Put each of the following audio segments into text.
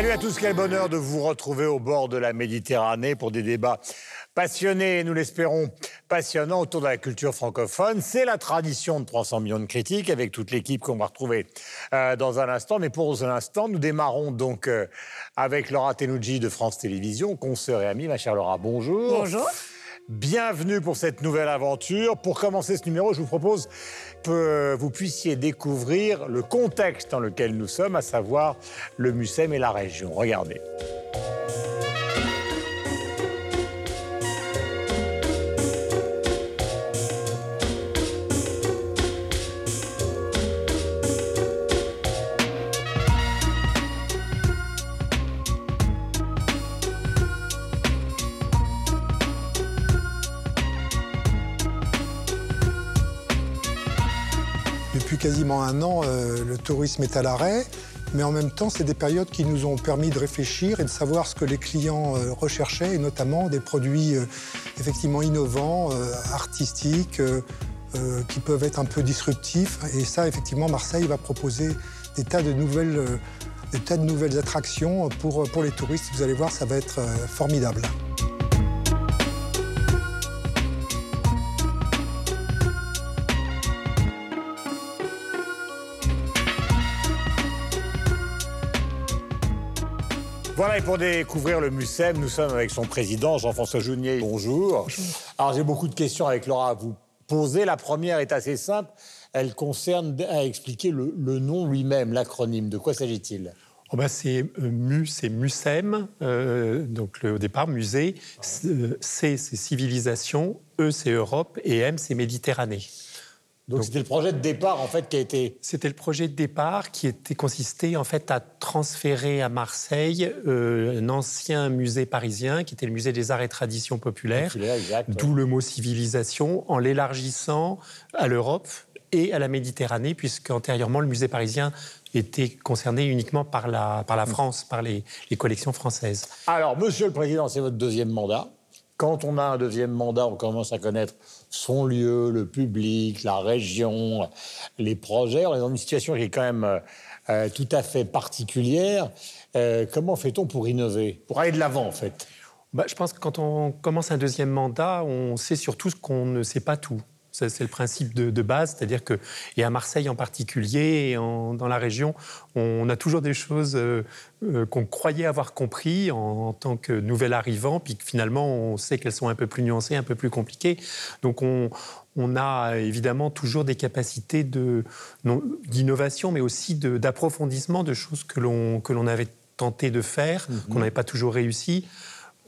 Salut à tous, quel bonheur de vous retrouver au bord de la Méditerranée pour des débats passionnés, nous l'espérons, passionnants autour de la culture francophone. C'est la tradition de 300 millions de critiques avec toute l'équipe qu'on va retrouver euh, dans un instant. Mais pour un instant, nous démarrons donc euh, avec Laura Tenouji de France Télévisions, consoeur et amie. Ma chère Laura, bonjour. Bonjour. Bienvenue pour cette nouvelle aventure. Pour commencer ce numéro, je vous propose vous puissiez découvrir le contexte dans lequel nous sommes, à savoir le Mucem et la région. Regardez. Quasiment un an, euh, le tourisme est à l'arrêt, mais en même temps, c'est des périodes qui nous ont permis de réfléchir et de savoir ce que les clients euh, recherchaient, et notamment des produits euh, effectivement innovants, artistiques, qui peuvent être un peu disruptifs. Et ça, effectivement, Marseille va proposer des tas de nouvelles, des tas de nouvelles attractions pour, pour les touristes. Vous allez voir, ça va être formidable. Voilà, et pour découvrir le MUSEM, nous sommes avec son président, Jean-François Jounier. Bonjour. Alors, j'ai beaucoup de questions avec Laura à vous poser. La première est assez simple. Elle concerne à expliquer le, le nom lui-même, l'acronyme. De quoi s'agit-il? Oh ben, c'est euh, MU, c'est MUSEM, euh, donc le, au départ musée. C, euh, C, c'est civilisation, E, c'est Europe, et M, c'est Méditerranée. Donc, c'était le projet de départ, en fait, qui a été... C'était le projet de départ qui était consisté en fait à transférer à Marseille euh, un ancien musée parisien qui était le musée des arts et traditions populaires, Populaire, d'où le mot civilisation, en l'élargissant à l'Europe et à la Méditerranée, puisque antérieurement le musée parisien était concerné uniquement par la, par la France, par les, les collections françaises. Alors, Monsieur le Président, c'est votre deuxième mandat. Quand on a un deuxième mandat, on commence à connaître son lieu, le public, la région, les projets. On est dans une situation qui est quand même euh, euh, tout à fait particulière. Euh, comment fait-on pour innover, pour aller de l'avant, en fait? Bah, je pense que quand on commence un deuxième mandat, on sait surtout ce qu'on ne sait pas tout. C'est le principe de, de base, c'est-à-dire que, et à Marseille en particulier, et en- dans la région, on a toujours des choses euh, euh, qu'on croyait avoir compris en, en tant que nouvel arrivant, puis que finalement on sait qu'elles sont un peu plus nuancées, un peu plus compliquées. Donc on, on a évidemment toujours des capacités de- d'innovation, mais aussi d'approfondissement de, choses que l'on que l'on avait tenté de faire, qu'on n'avait pas toujours réussi.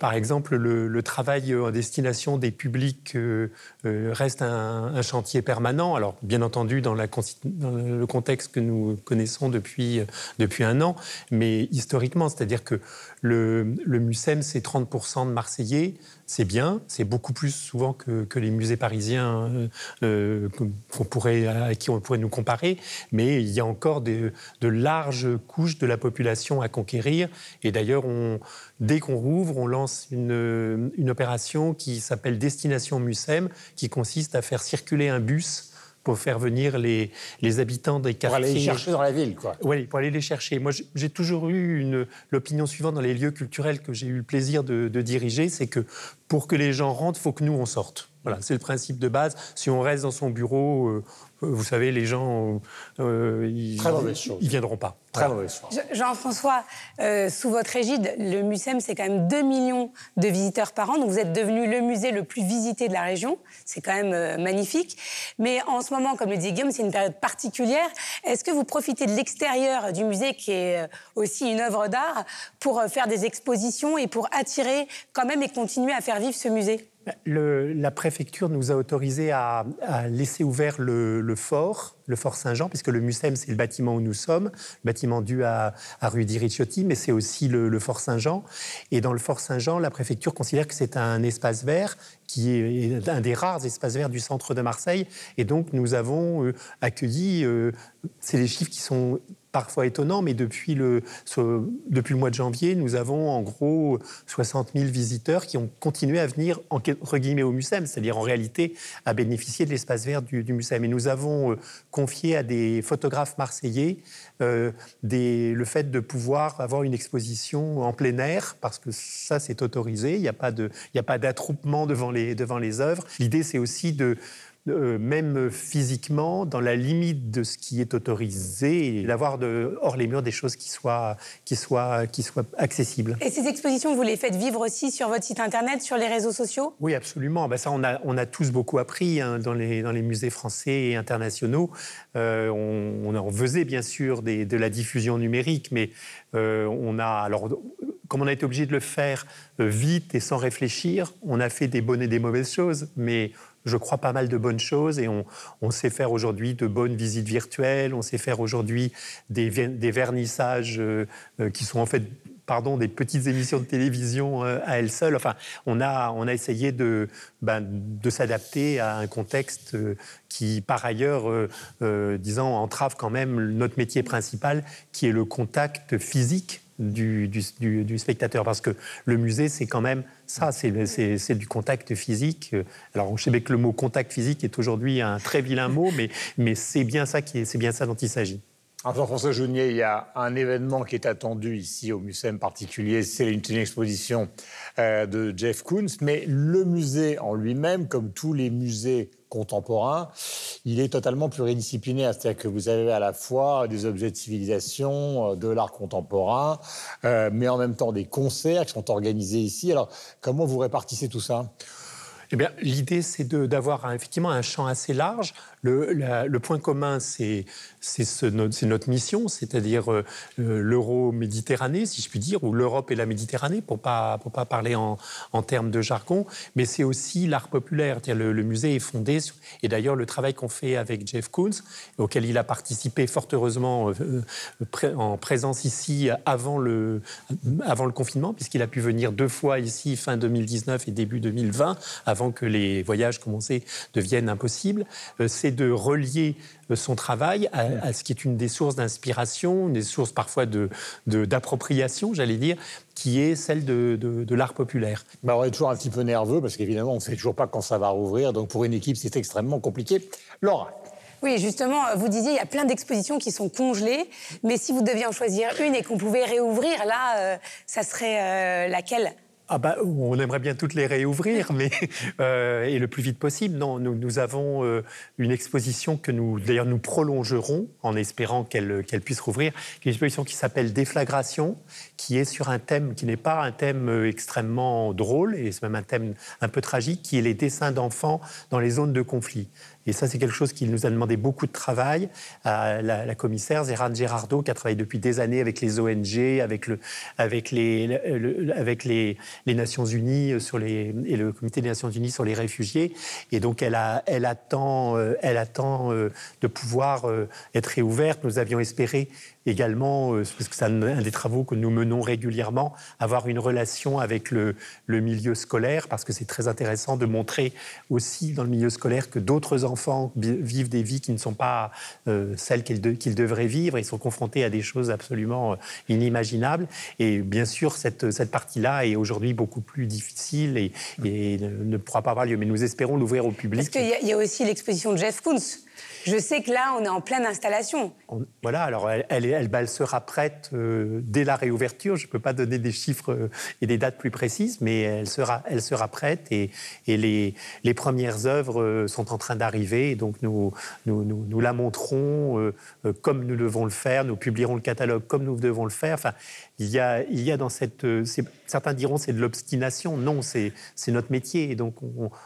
Par exemple, le, travail en destination des publics euh, euh, reste un, chantier permanent. Alors, bien entendu, dans, le contexte que nous connaissons depuis, euh, depuis un an, mais historiquement, c'est-à-dire que le, le MUSEM, c'est 30% de Marseillais, c'est bien, c'est beaucoup plus souvent que, les musées parisiens euh, euh, qu'on pourrait, à qui on pourrait nous comparer, mais il y a encore de, larges couches de la population à conquérir. Et d'ailleurs, dès qu'on rouvre, on lance une, une opération qui s'appelle Destination Mucem, qui consiste à faire circuler un bus pour faire venir les, les habitants des Pour quartiers. aller les chercher dans la ville, quoi. Oui, pour aller les chercher. Moi, j'ai- toujours eu l'opinion suivante dans les lieux culturels que j'ai eu le plaisir de, de diriger, c'est que pour que les gens rentrent, il faut que nous, on sorte. Voilà, c'est le principe de base. Si on reste dans son bureau, euh, vous savez, les gens, euh, ils, Très mauvaise chose. ils viendront pas. Très Voilà. mauvaise chose. Je- Jean-François, euh, sous votre égide, le MUSEM, c'est quand même 2 millions de visiteurs par an. Donc vous êtes devenu le musée le plus visité de la région. C'est quand même euh, magnifique. Mais en ce moment, comme le dit Guillaume, c'est une période particulière. Est-ce que vous profitez de l'extérieur du musée, qui est aussi une œuvre d'art, pour faire des expositions et pour attirer quand même et continuer à faire vivre ce musée? La préfecture nous a autorisé à, laisser ouvert le, fort, le fort Saint-Jean, puisque le MUSEM, c'est le bâtiment où nous sommes, le bâtiment dû à, à Ricciotti, mais c'est aussi le, le fort Saint-Jean. Et dans le fort Saint-Jean, la préfecture considère que c'est un espace vert qui est un des rares espaces verts du centre de Marseille. Et donc, nous avons euh, accueilli, euh, c'est des chiffres qui sont parfois étonnant, mais depuis le, depuis le mois de janvier, nous avons en gros 60 000 visiteurs qui ont continué à venir, entre guillemets, au MUSEM, c'est-à-dire en réalité à bénéficier de l'espace vert du, du MUSEM. Et nous avons euh, confié à des photographes marseillais euh, des, le fait de pouvoir avoir une exposition en plein air, parce que ça, c'est autorisé, il n'y a pas d'attroupement devant les, devant les œuvres. L'idée, c'est aussi de euh, même physiquement, dans la limite de ce qui est autorisé, d'avoir hors les murs des choses qui soient, qui, soient, qui soient accessibles. Et ces expositions, vous les faites vivre aussi sur votre site internet, sur les réseaux sociaux? Oui, absolument. Ben ça, on a, on a tous beaucoup appris hein, dans, les, dans les musées français et internationaux. Euh, on, on, faisait bien sûr des, de la diffusion numérique, mais euh, on a alors comme on a été obligé de le faire vite et sans réfléchir, on a fait des bonnes et des mauvaises choses, mais je crois, pas mal de bonnes choses et on, sait faire aujourd'hui de bonnes visites virtuelles, on sait faire aujourd'hui des, vernissages euh, euh, qui sont en fait pardon, des petites émissions de télévision euh, à elles seules. Enfin, on a, on a essayé de, ben, de s'adapter à un contexte qui, par ailleurs, disons, entrave quand même notre métier principal, qui est le contact physique du, du, spectateur. Parce que le musée, c'est quand même ça, c'est du contact physique. Alors, je sais que le mot contact physique est aujourd'hui un très vilain mot, mais, mais c'est bien, ça bien ça dont il s'agit. Jean-François Jounier, il y a un événement qui est attendu ici au musée particulier, c'est une, exposition euh, de Jeff Koons, mais le musée en lui-même, comme tous les musées contemporain, il est totalement pluridisciplinaire. C'est-à-dire que vous avez à la fois des objets de civilisation, euh, de l'art contemporain, euh, mais en même temps des concerts qui sont organisés ici. Alors, comment vous répartissez tout ça? Eh bien, l'idée, c'est d'avoir effectivement un champ assez large. Le, point commun, c'est ce, notre mission, c'est-à-dire euh, l'euro-méditerranée, si je puis dire, ou l'Europe et la Méditerranée, pour pour pas parler en, termes de jargon. Mais c'est aussi l'art populaire. Le, musée est fondé et d'ailleurs le travail qu'on fait avec Jeff Koons, auquel il a participé fort heureusement euh, en présence ici avant le confinement, puisqu'il a pu venir deux fois ici fin 2019 et début 2020, avant que les voyages commencés deviennent impossibles, euh, de relier euh, son travail à, ce qui est une des sources d'inspiration, une des sources parfois d'appropriation, de, j'allais dire, qui est celle de, de, l'art populaire. Bah on est toujours un petit peu nerveux parce qu'évidemment, on ne sait toujours pas quand ça va rouvrir. Donc pour une équipe, c'est extrêmement compliqué. Laura oui, justement, vous disiez, il y a plein d'expositions qui sont congelées, mais si vous deviez en choisir une et qu'on pouvait réouvrir, là, euh, ça serait laquelle? Ah bah, on aimerait bien toutes les réouvrir, mais euh, et le plus vite possible. Non, nous, nous avons euh, une exposition que nous, d'ailleurs, nous prolongerons en espérant qu'elle qu'elle puisse rouvrir. Une exposition qui s'appelle Déflagration, qui est sur un thème qui n'est pas un thème euh, extrêmement drôle, et c'est même un thème un peu tragique, qui est les dessins d'enfants dans les zones de conflit. Et ça, c'est quelque chose qui nous a demandé beaucoup de travail. à la, commissaire Zéran Girardot, qui a travaillé depuis des années avec les ONG, avec, le, avec, les, avec les, Nations Unies sur les, et le Comité des Nations Unies sur les réfugiés. Et donc, elle, a, elle attend, euh, elle attend euh, de pouvoir euh, être réouverte. Nous avions espéré également, euh, parce que c'est un des travaux que nous menons régulièrement, avoir une relation avec le, milieu scolaire, parce que c'est très intéressant de montrer aussi dans le milieu scolaire que d'autres enfants vivent des vies qui ne sont pas euh, celles qu'ils, devraient vivre et sont confrontés à des choses absolument euh, inimaginables. Et bien sûr, cette, cette partie-là est aujourd'hui beaucoup plus difficile et, ne, pourra pas avoir lieu. Mais nous espérons l'ouvrir au public. Parce qu'il y, a aussi l'exposition de Jeff Koons je sais que là, on est en pleine installation. voilà, alors elle, sera prête euh, dès la réouverture. Je ne peux pas donner des chiffres euh, et des dates plus précises, mais elle sera, elle sera prête et, les, premières œuvres euh, sont en train d'arriver. Donc nous, nous, la montrons comme nous devons le faire. Nous publierons le catalogue comme nous devons le faire. Il y a, il y a dans cette. Certains diront c'est de l'obstination. Non, c'est notre métier. Et donc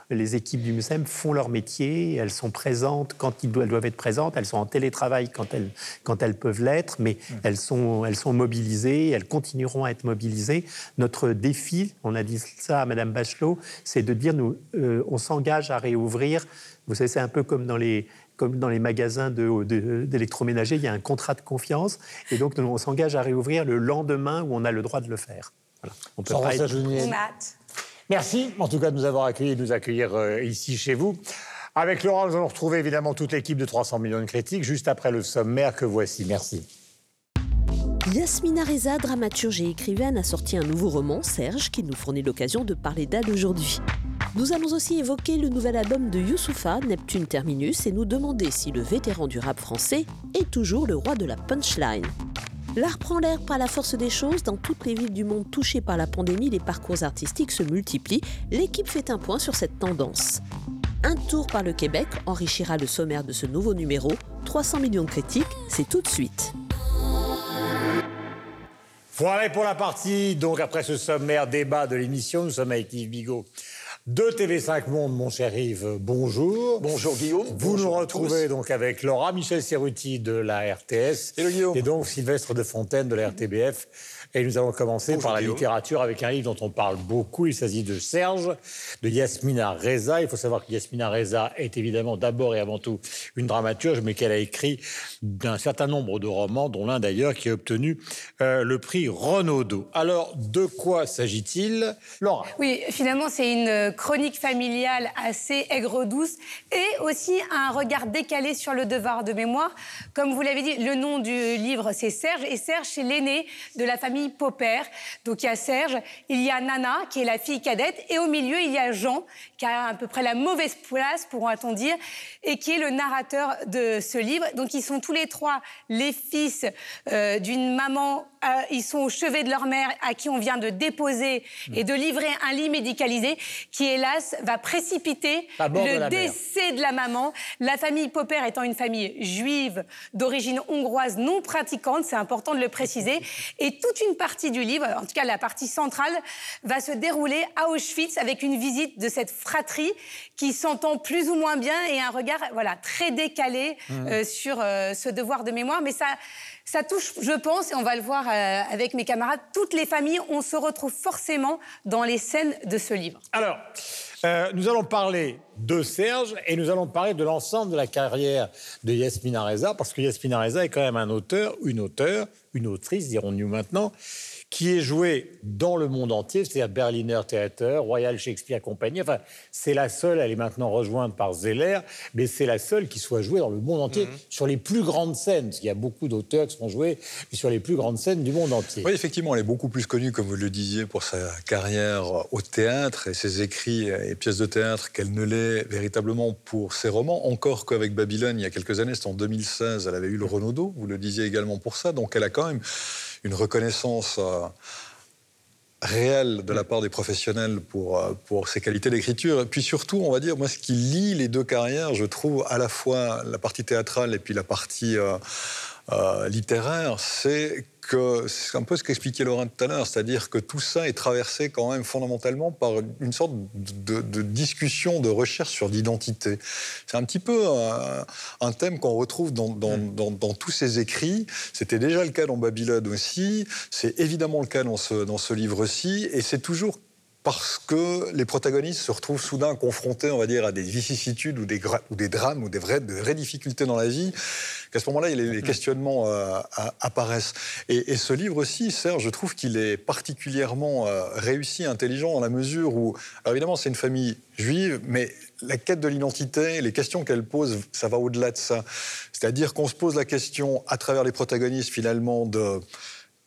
les équipes du MUSEM font leur métier. Elles sont présentes quand ils doivent elles doivent être présentes, elles sont en télétravail quand elles, quand elles peuvent l'être, mais mmh. elles, sont, elles sont mobilisées, elles continueront à être mobilisées. Notre défi, on a dit ça à Madame Bachelot, c'est de dire nous, euh, on s'engage à réouvrir. Vous savez, c'est un peu comme dans les, comme dans les magasins d'électroménager, il y a un contrat de confiance. Et donc, on s'engage à réouvrir le lendemain où on a le droit de le faire. Voilà. On peut pas être... Merci, en tout cas, de nous avoir accueillis et de nous accueillir euh, ici chez vous. Avec Laurent, nous allons retrouver évidemment toute l'équipe de 300 millions de critiques juste après le sommaire que voici. Merci. Yasmina Reza, dramaturge et écrivaine, a sorti un nouveau roman, Serge, qui nous fournit l'occasion de parler d'elle aujourd'hui. Nous allons aussi évoquer le nouvel album de Youssoufa, Neptune Terminus, et nous demander si le vétéran du rap français est toujours le roi de la punchline. L'art prend l'air par la force des choses. Dans toutes les villes du monde touchées par la pandémie, les parcours artistiques se multiplient. L'équipe fait un point sur cette tendance. Un tour par le Québec enrichira le sommaire de ce nouveau numéro. 300 millions de critiques, c'est tout de suite. Voilà pour la partie. Donc, après ce sommaire débat de l'émission, nous sommes avec Yves Bigot de TV5 Monde, mon cher Yves. Bonjour. Bonjour Guillaume. Vous nous retrouvez donc avec Laura, Michel Serruti de la RTS. Guillaume. Et donc Sylvestre de Fontaine de la RTBF. Et nous allons commencer par la littérature avec un livre dont on parle beaucoup. Il s'agit de Serge, de Yasmina Reza. Il faut savoir que Yasmina Reza est évidemment d'abord et avant tout une dramaturge, mais qu'elle a écrit d'un certain nombre de romans, dont l'un d'ailleurs qui a obtenu euh, le prix Renaudot. Alors, de quoi s'agit-il? Laura Oui, finalement, c'est une chronique familiale assez aigre-douce et aussi un regard décalé sur le devoir de mémoire. Comme vous l'avez dit, le nom du livre, c'est Serge. Et Serge, c'est l'aîné de la famille Popper. Donc il y a Serge, il y a Nana, qui est la fille cadette, et au milieu, il y a Jean, qui a à peu près la mauvaise place, pourra-t-on dire, et qui est le narrateur de ce livre. Donc ils sont tous les trois les fils euh, d'une maman euh, ils sont au chevet de leur mère à qui on vient de déposer et de livrer un lit médicalisé qui, hélas, va précipiter le décès de la maman. La famille Popper étant une famille juive d'origine hongroise non pratiquante, c'est important de le préciser. Et toute une partie du livre, en tout cas la partie centrale, va se dérouler à Auschwitz avec une visite de cette fratrie qui s'entend plus ou moins bien et un regard voilà, très décalé mmh. euh, sur euh, ce devoir de mémoire. Mais ça ça touche, je pense, et on va le voir euh, avec mes camarades, toutes les familles. On se retrouve forcément dans les scènes de ce livre. Alors, euh, nous allons parler de Serge et nous allons parler de l'ensemble de la carrière de Yasmina Reza, parce que Yasmina Reza est quand même un auteur, une auteure, une autrice, dirons-nous maintenant, qui est joué dans le monde entier, c'est-à-dire Berliner Theater, Royal Shakespeare Company. Enfin, c'est la seule, elle est maintenant rejointe par Zeller, mais c'est la seule qui soit jouée dans le monde entier mhm. sur les plus grandes scènes. Parce qu'il y a beaucoup d'auteurs qui sont joués sur les plus grandes scènes du monde entier. Oui, effectivement, elle est beaucoup plus connue, comme vous le disiez, pour sa carrière au théâtre et ses écrits et pièces de théâtre qu'elle ne l'est véritablement pour ses romans. Encore qu'avec Babylone, il y a quelques années, c'était en 2016, elle avait eu le Renaudot, vous le disiez également pour ça. Donc elle a quand même une reconnaissance euh, réelle de la part des professionnels pour, euh, pour ses qualités d'écriture. Et puis surtout, on va dire, moi, ce qui lie les deux carrières, je trouve à la fois la partie théâtrale et puis la partie euh, littéraire, c'est c'est un peu ce qu'expliquait Laurent tout à l'heure, c'est-à-dire que tout ça est traversé quand même fondamentalement par une sorte de, discussion, de recherche sur l'identité. C'est un petit peu un, thème qu'on retrouve dans, mm. dans, dans, tous ces écrits. C'était déjà le cas dans Babylone aussi, c'est évidemment le cas dans ce, dans ce livre-ci, et c'est toujours parce que les protagonistes se retrouvent soudain confrontés, on va dire, à des vicissitudes ou des, ou des drames ou des vraies, de vraies difficultés dans la vie, qu'à ce moment-là, les, questionnements euh, apparaissent. Et, ce livre aussi, Serge, je trouve qu'il est particulièrement euh, réussi, intelligent, dans la mesure où, alors évidemment, c'est une famille juive, mais la quête de l'identité, les questions qu'elle pose, ça va au-delà de ça. C'est-à-dire qu'on se pose la question, à travers les protagonistes, finalement, de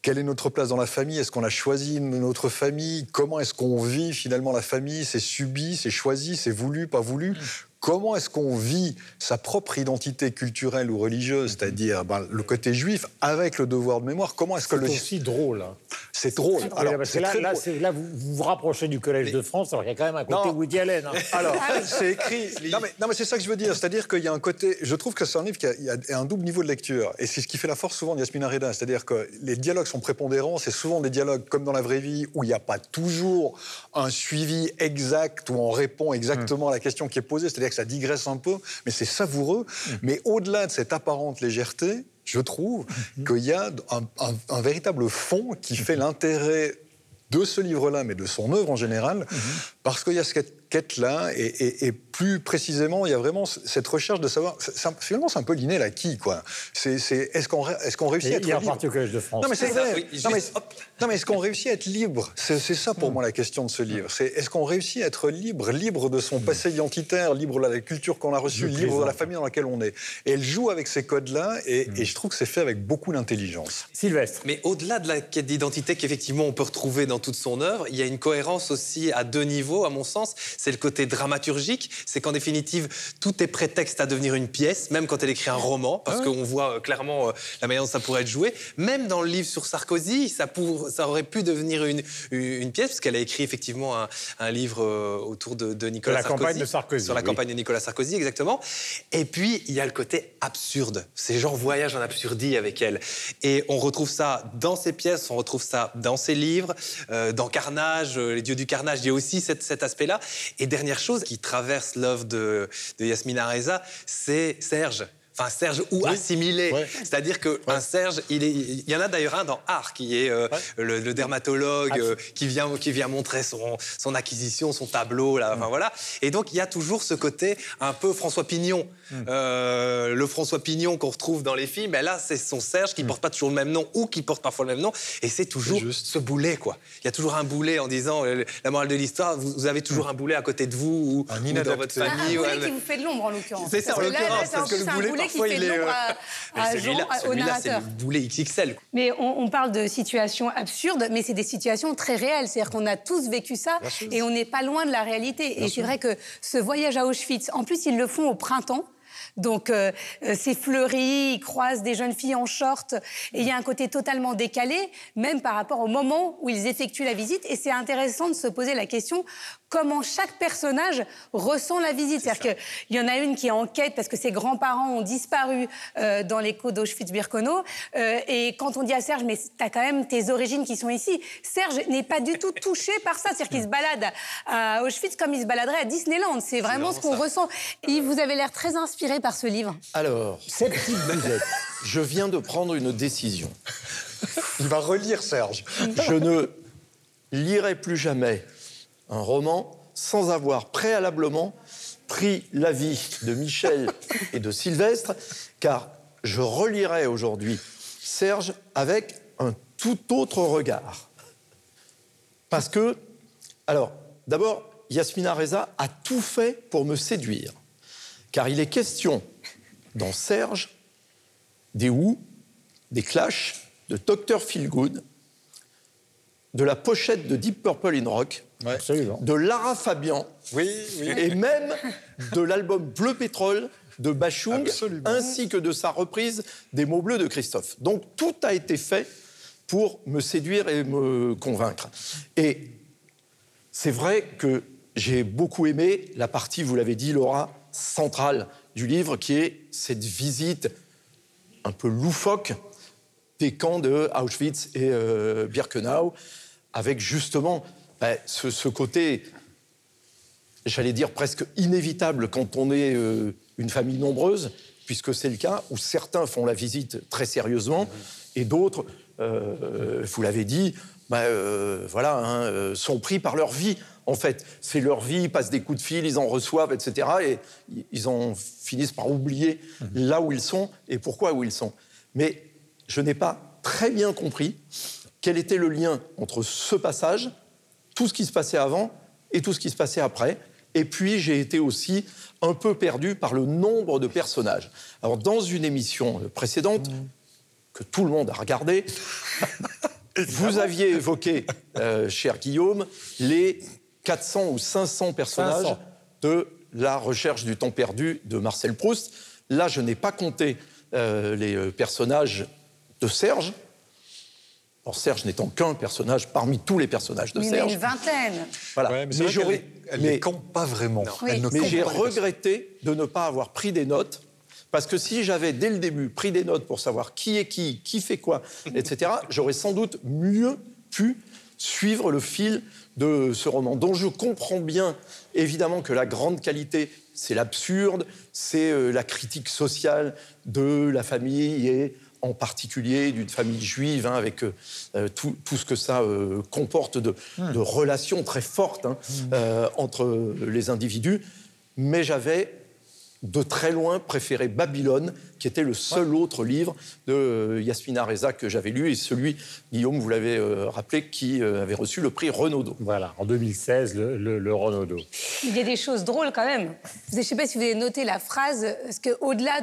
quelle est notre place dans la famille? Est-ce qu'on a choisi notre famille? Comment est-ce qu'on vit finalement la famille? C'est subi, c'est choisi, c'est voulu, pas voulu? Comment est-ce qu'on vit sa propre identité culturelle ou religieuse, c'est-à-dire ben, le côté juif, avec le devoir de mémoire? Comment est-ce que le... C'est aussi drôle. Hein. C'est drôle. Alors, là, là, vous, vous rapprochez du Collège de France, alors il y a quand même un côté Woody Allen. Hein. Alors, ah c'est écrit... Non mais, non, mais c'est ça que je veux dire. C'est-à-dire qu'il y a un côté... Je trouve que c'est un livre qui a, un double niveau de lecture. Et c'est ce qui fait la force souvent de Yasmina Reda. C'est-à-dire que les dialogues sont prépondérants. C'est souvent des dialogues comme dans la vraie vie, où il n'y a pas toujours un suivi exact, où on répond exactement à la question qui est posée. C'est-à-dire que ça digresse un peu, mais c'est savoureux. Mm. Mais au-delà de cette apparente légèreté, je trouve mm-hmm. qu'il y a un, véritable fond qui fait l'intérêt de ce livre-là, mais de son œuvre en général, mm-hmm. Parce qu'il y a cette quête-là. Et, plus précisément, il y a vraiment cette recherche de savoir. Finalement, c'est un peu l'inné la qui, quoi. C'est est-ce qu'on est qu'on réussit à être libre? au Collège de France. Non, mais c'est vrai. non, mais, est-ce qu'on réussit à être libre? C'est ça pour hmm. moi la question de ce livre. C'est est-ce qu'on réussit à être libre, libre de son hmm. passé identitaire, libre de la culture qu'on a reçue, libre de la famille dans laquelle on est. Et elle joue avec ces codes-là, et, hmm. et je trouve que c'est fait avec beaucoup d'intelligence. Sylvestre. Mais au-delà de la quête d'identité qu'effectivement on peut retrouver dans toute son œuvre, il y a une cohérence aussi à deux niveaux, à mon sens. C'est le côté dramaturgique, c'est qu'en définitive, tout est prétexte à devenir une pièce, même quand elle écrit un roman, parce ah qu'on voit euh, clairement euh, la manière dont ça pourrait être joué. Même dans le livre sur Sarkozy, ça, pour, ça aurait pu devenir une, une pièce, parce qu'elle a écrit effectivement un, livre euh, autour de, Nicolas la Sarkozy. Campagne de Sarkozy. Sur la campagne de Nicolas Sarkozy, exactement. Et puis, il y a le côté absurde. C'est genre voyage en absurdie avec elle. Et on retrouve ça dans ses pièces, on retrouve ça dans ses livres, dans Carnage, Les Dieux du Carnage, il y a aussi cet aspect-là. Et dernière chose qui traverse l'œuvre de, Yasmina Reza, c'est Serge enfin Serge ou assimilé. C'est-à-dire qu'un Serge, il, est, il y en a d'ailleurs un dans Art qui est euh, le, dermatologue euh, qui, vient, qui vient montrer son, son acquisition, son tableau. Là, enfin, mm. voilà. Et donc il y a toujours ce côté un peu François Pignon. Mm. Euh, le François Pignon qu'on retrouve dans les films, ben là c'est son Serge qui ne mm. porte pas toujours le même nom ou qui porte parfois le même nom. Et c'est toujours ce boulet. quoi. Il y a toujours un boulet en disant la morale de l'histoire, vous, avez toujours un boulet à côté de vous ou, dans votre famille. Un boulet qui vous fait de l'ombre en l'occurrence. C'est ça en l'occurrence. Parce que le boulet qui fait à, Jean, au narrateur. C'est le boulet XXL. Mais on, parle de situations absurdes, mais c'est des situations très réelles. C'est-à-dire qu'on a tous vécu ça et on n'est pas loin de la réalité. et c'est vrai que ce voyage à Auschwitz, en plus, ils le font au printemps. Donc euh, euh, c'est fleuri, ils croisent des jeunes filles en short et il y a un côté totalement décalé, même par rapport au moment où ils effectuent la visite. Et c'est intéressant de se poser la question comment chaque personnage ressent la visite. C'est-à-dire qu'il y en a une qui est en quête parce que ses grands-parents ont disparu euh, dans l'écho d'Auschwitz-Birkenau. Euh, et quand on dit à Serge, mais tu as quand même tes origines qui sont ici, Serge n'est pas du tout touché par ça. C'est-à-dire qu'il se balade à Auschwitz comme il se baladerait à Disneyland. C'est vraiment, ce qu'on ressent. Et vous avez l'air très inspiré par ce livre. Alors, je viens de prendre une décision. Il va relire Serge. Je ne lirai plus jamais un roman sans avoir préalablement pris l'avis de Michel et de Sylvestre, car je relirai aujourd'hui Serge avec un tout autre regard. Parce que, alors, d'abord, Yasmina Reza a tout fait pour me séduire, car il est question dans Serge des Who, des Clash, de Dr. Feelgood, de la pochette de Deep Purple in Rock, de Lara Fabian, et même de l'album Bleu Pétrole de Bachung, ainsi que de sa reprise des mots bleus de Christophe. Donc tout a été fait pour me séduire et me convaincre. Et c'est vrai que j'ai beaucoup aimé la partie, vous l'avez dit Laura, centrale du livre, qui est cette visite un peu loufoque des camps de Auschwitz et euh, Birkenau, avec justement ben, ce, côté, j'allais dire presque inévitable quand on est euh, une famille nombreuse, puisque c'est le cas où certains font la visite très sérieusement et d'autres, euh, vous l'avez dit, euh, voilà, hein, sont pris par leur vie. En fait, c'est leur vie, ils passent des coups de fil, ils en reçoivent, etc. Et ils en finissent par oublier là où ils sont et pourquoi où ils sont. Mais je n'ai pas très bien compris quel était le lien entre ce passage tout ce qui se passait avant et tout ce qui se passait après. Et puis j'ai été aussi un peu perdu par le nombre de personnages. Alors dans une émission précédente, mmh. que tout le monde a regardé, vous aviez évoqué, euh, cher Guillaume, les 400 ou 500 personnages de la recherche du temps perdu de Marcel Proust. Là, je n'ai pas compté euh, les euh, personnages de Serge, Serge n'étant qu'un personnage parmi tous les personnages de Serge. Mais une vingtaine. Voilà. mais, mais elle, ne compte pas vraiment. mais j'ai regretté de ne pas avoir pris des notes. Parce que si j'avais dès le début pris des notes pour savoir qui est qui, qui fait quoi, etc., j'aurais sans doute mieux pu suivre le fil de ce roman, dont je comprends bien évidemment que la grande qualité, c'est l'absurde, c'est euh, la critique sociale de la famille et en particulier d'une famille juive, hein, avec euh, euh, tout, tout, ce que ça euh, comporte de, hmm. de, relations très fortes hein, hmm. euh, entre les individus. Mais j'avais de très loin préféré Babylone, qui était le seul autre livre de euh, Yasmina Reza que j'avais lu, et celui, Guillaume, vous l'avez euh, rappelé, qui euh, avait reçu le prix Renaudot. Voilà, en 2016, le, le, Renaudot. Il y a des choses drôles quand même. Je ne sais pas si vous avez noté la phrase, parce qu'au-delà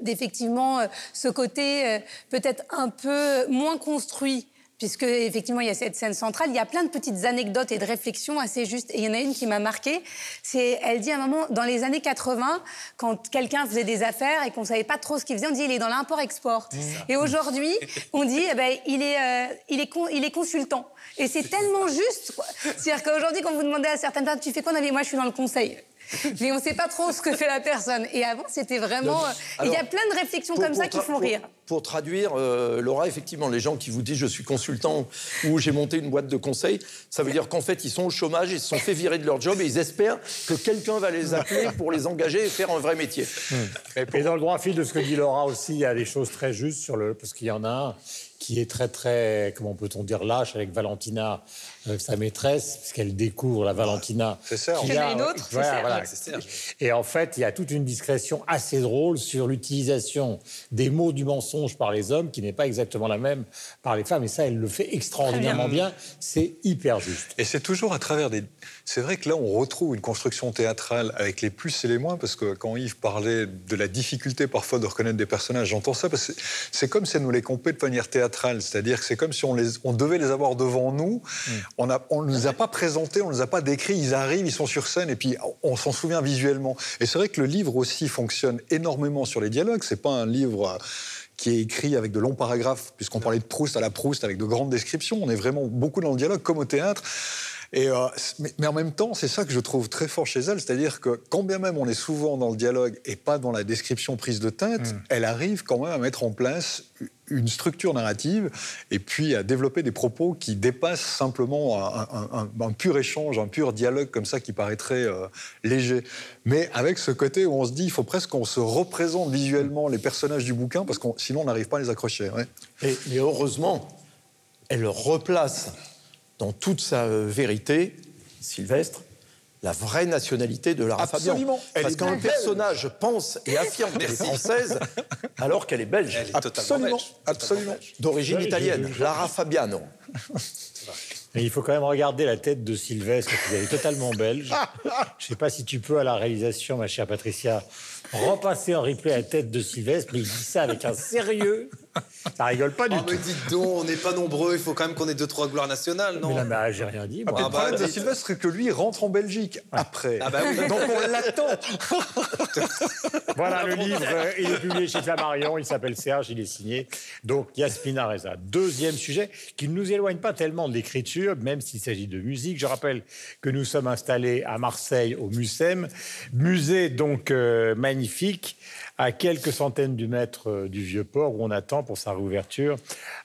d'effectivement ce côté peut-être un peu moins construit puisque effectivement il y a cette scène centrale. Il y a plein de petites anecdotes et de réflexions assez justes. Et il y en a une qui m'a marquée. C'est, elle dit à un moment, dans les années 80, quand quelqu'un faisait des affaires et qu'on savait pas trop ce qu'il faisait, on dit il est dans l'import-export. Et aujourd'hui, on dit eh ben, il est, euh, il est, il est consultant. Et c'est tellement juste. C'est-à-dire qu'aujourd'hui, quand vous demandez à certaines personnes, tu fais quoi dans Moi, je suis dans le conseil. mais on ne sait pas trop ce que fait la personne. Et avant, c'était vraiment. il y a plein de réflexions comme ça qui font rire. Pour traduire, euh, Laura, effectivement, les gens qui vous disent je suis consultant ou j'ai monté une boîte de conseil, ça veut dire qu'en fait, ils sont au chômage, ils se sont fait virer de leur job et ils espèrent que quelqu'un va les appeler pour les engager et faire un vrai métier. Hmm. Et dans le droit fil de ce que dit Laura aussi, il y a des choses très justes sur le. Parce qu'il y en a un qui est très, très, comment peut-on dire, lâche avec Valentina, avec sa maîtresse, puisqu'elle découvre la Valentina. C'est ça. Il y a une autre, voilà, Et en fait, il y a toute une discrétion assez drôle sur l'utilisation des mots du mensonge par les hommes, qui n'est pas exactement la même par les femmes. Et ça, elle le fait extraordinairement bien. C'est hyper juste. Et c'est toujours à travers des... C'est vrai que là, on retrouve une construction théâtrale avec les plus et les moins, parce que quand Yves parlait de la difficulté parfois de reconnaître des personnages, j'entends ça, parce que c'est comme si elle nous les comptait de manière théâtrale c'est-à-dire que c'est comme si on, les, on, devait les avoir devant nous. Mm. On ne les a pas présentés, on ne les a pas décrits. Ils arrivent, ils sont sur scène et puis on s'en souvient visuellement. Et c'est vrai que le livre aussi fonctionne énormément sur les dialogues. C'est pas un livre euh, qui est écrit avec de longs paragraphes, puisqu'on parlait de Proust à la Proust, avec de grandes descriptions. On est vraiment beaucoup dans le dialogue, comme au théâtre. Et, euh, mais, en même temps, c'est ça que je trouve très fort chez elle, c'est-à-dire que quand bien même on est souvent dans le dialogue et pas dans la description prise de tête, mm. elle arrive quand même à mettre en place une structure narrative et puis à développer des propos qui dépassent simplement un, pur échange, un pur dialogue comme ça qui paraîtrait euh, léger. Mais avec ce côté où on se dit, il faut presque qu'on se représente visuellement les personnages du bouquin parce que sinon on n'arrive pas à les accrocher. Et, mais heureusement, elle replace dans toute sa euh, vérité, Sylvestre, la vraie nationalité de Lara Absolument. Fabian. Parce qu'un personnage pense et affirme qu'elle est française alors qu'elle est belge. Elle est Absolument. Belge. Absolument. D'origine italienne. Lara Fabiano. Mais il faut quand même regarder la tête de Sylvestre, qui est totalement belge. Je ne sais pas si tu peux, à la réalisation, ma chère Patricia, repasser en replay la tête de Sylvestre, mais il dit ça avec un sérieux. Ça rigole pas du oh, tout. Mais dites donc, on n'est pas nombreux, il faut quand même qu'on ait deux, trois gloires nationales, non? Mais là, j'ai rien dit. Moi. Ah, le problème bah, de Sylvestre, c'est que lui rentre en Belgique après. Ah bah oui. Donc on l'attend. voilà, le livre, euh, il est publié chez Flammarion, il s'appelle Serge, il est signé. Donc Yasmina Reza. Deuxième sujet qui ne nous éloigne pas tellement de l'écriture, même s'il s'agit de musique. Je rappelle que nous sommes installés à Marseille, au MUSEM. Musée donc euh, magnifique à quelques centaines du mètre euh, du Vieux-Port, où on attend pour sa réouverture,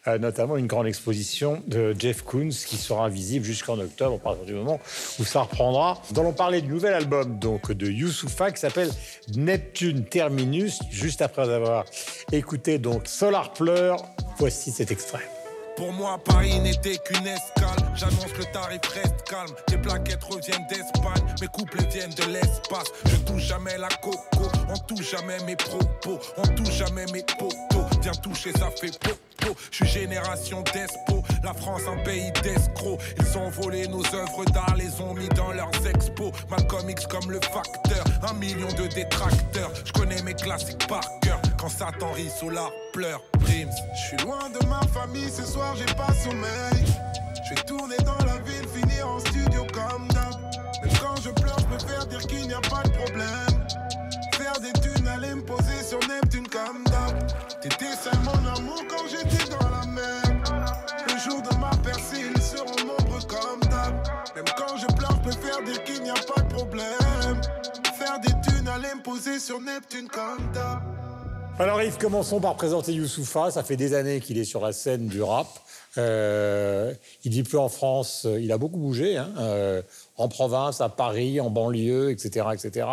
euh, notamment une grande exposition de Jeff Koons qui sera visible jusqu'en octobre, à partir du moment où ça reprendra. Nous allons parler du nouvel album donc, de Youssoufa qui s'appelle Neptune Terminus, juste après avoir écouté donc Solar Pleur. Voici cet extrait. Pour moi, Paris n'était qu'une escale. J'annonce le tarif reste calme. Les plaquettes reviennent d'Espagne. Mes couples viennent de l'espace. Je touche jamais la coco. On touche jamais mes propos. On touche jamais mes potos. Viens toucher, ça fait popo. Je suis génération d'espo. La France, un pays d'escrocs. Ils ont volé nos œuvres d'art, les ont mis dans leurs expos. Ma comics comme le facteur. Un million de détracteurs. Je connais mes classiques par cœur. Quand Satan rit, Solar pleure. Je suis loin de ma famille, ce soir j'ai pas sommeil. Je vais tourner dans sur Neptune comme d'hab. Alors Yves, commençons par présenter Youssoufa? Ça fait des années qu'il est sur la scène du rap. Euh, il dit plus en France. Il a beaucoup bougé, hein, euh, en province, à Paris, en banlieue, etc., etc.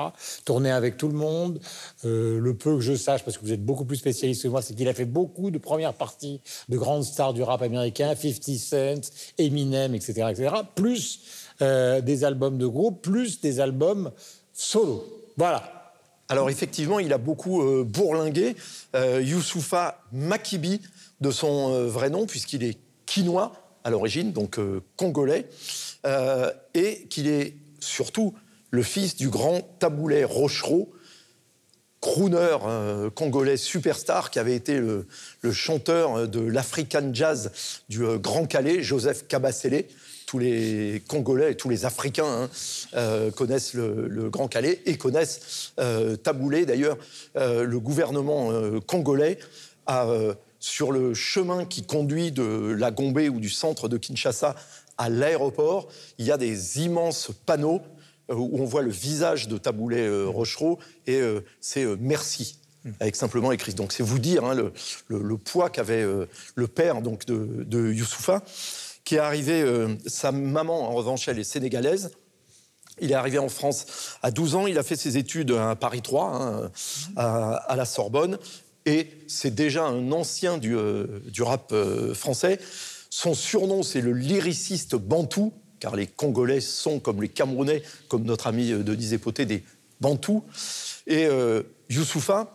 Tourné avec tout le monde. Euh, le peu que je sache, parce que vous êtes beaucoup plus spécialiste que moi, c'est qu'il a fait beaucoup de premières parties de grandes stars du rap américain, 50 Cent, Eminem, etc., etc. Plus euh, des albums de groupe, plus des albums solo. Voilà. Alors effectivement, il a beaucoup euh, bourlingué. Euh, Youssoufa Makibi, de son euh, vrai nom, puisqu'il est quinois à l'origine, donc congolais, et qu'il est surtout le fils du grand taboulet Rochereau, crooner congolais superstar qui avait été le, chanteur de l'African Jazz du euh, Grand Calais, Joseph Kabasele. Tous les Congolais et tous les Africains hein, euh, connaissent le, Grand Calais et connaissent euh, Taboulé. D'ailleurs, le gouvernement congolais sur le chemin qui conduit de la Gombe ou du centre de Kinshasa à l'aéroport, il y a des immenses panneaux où on voit le visage de Taboulé euh, Rochereau et euh, c'est euh, merci avec simplement écrit. Donc c'est vous dire hein, le, le- le poids qu'avait euh, le père donc de, de Youssoufa, qui est arrivé. euh, sa maman en revanche elle est sénégalaise. Il est arrivé en France à 12 ans. Il a fait ses études à Paris 3, hein, à, à la Sorbonne. Et c'est déjà un ancien du, euh, du rap euh, français. Son surnom, c'est le lyriciste bantou, car les Congolais sont, comme les Camerounais, comme notre ami euh, Denis Epoté, des bantous. Et euh, Youssoufa,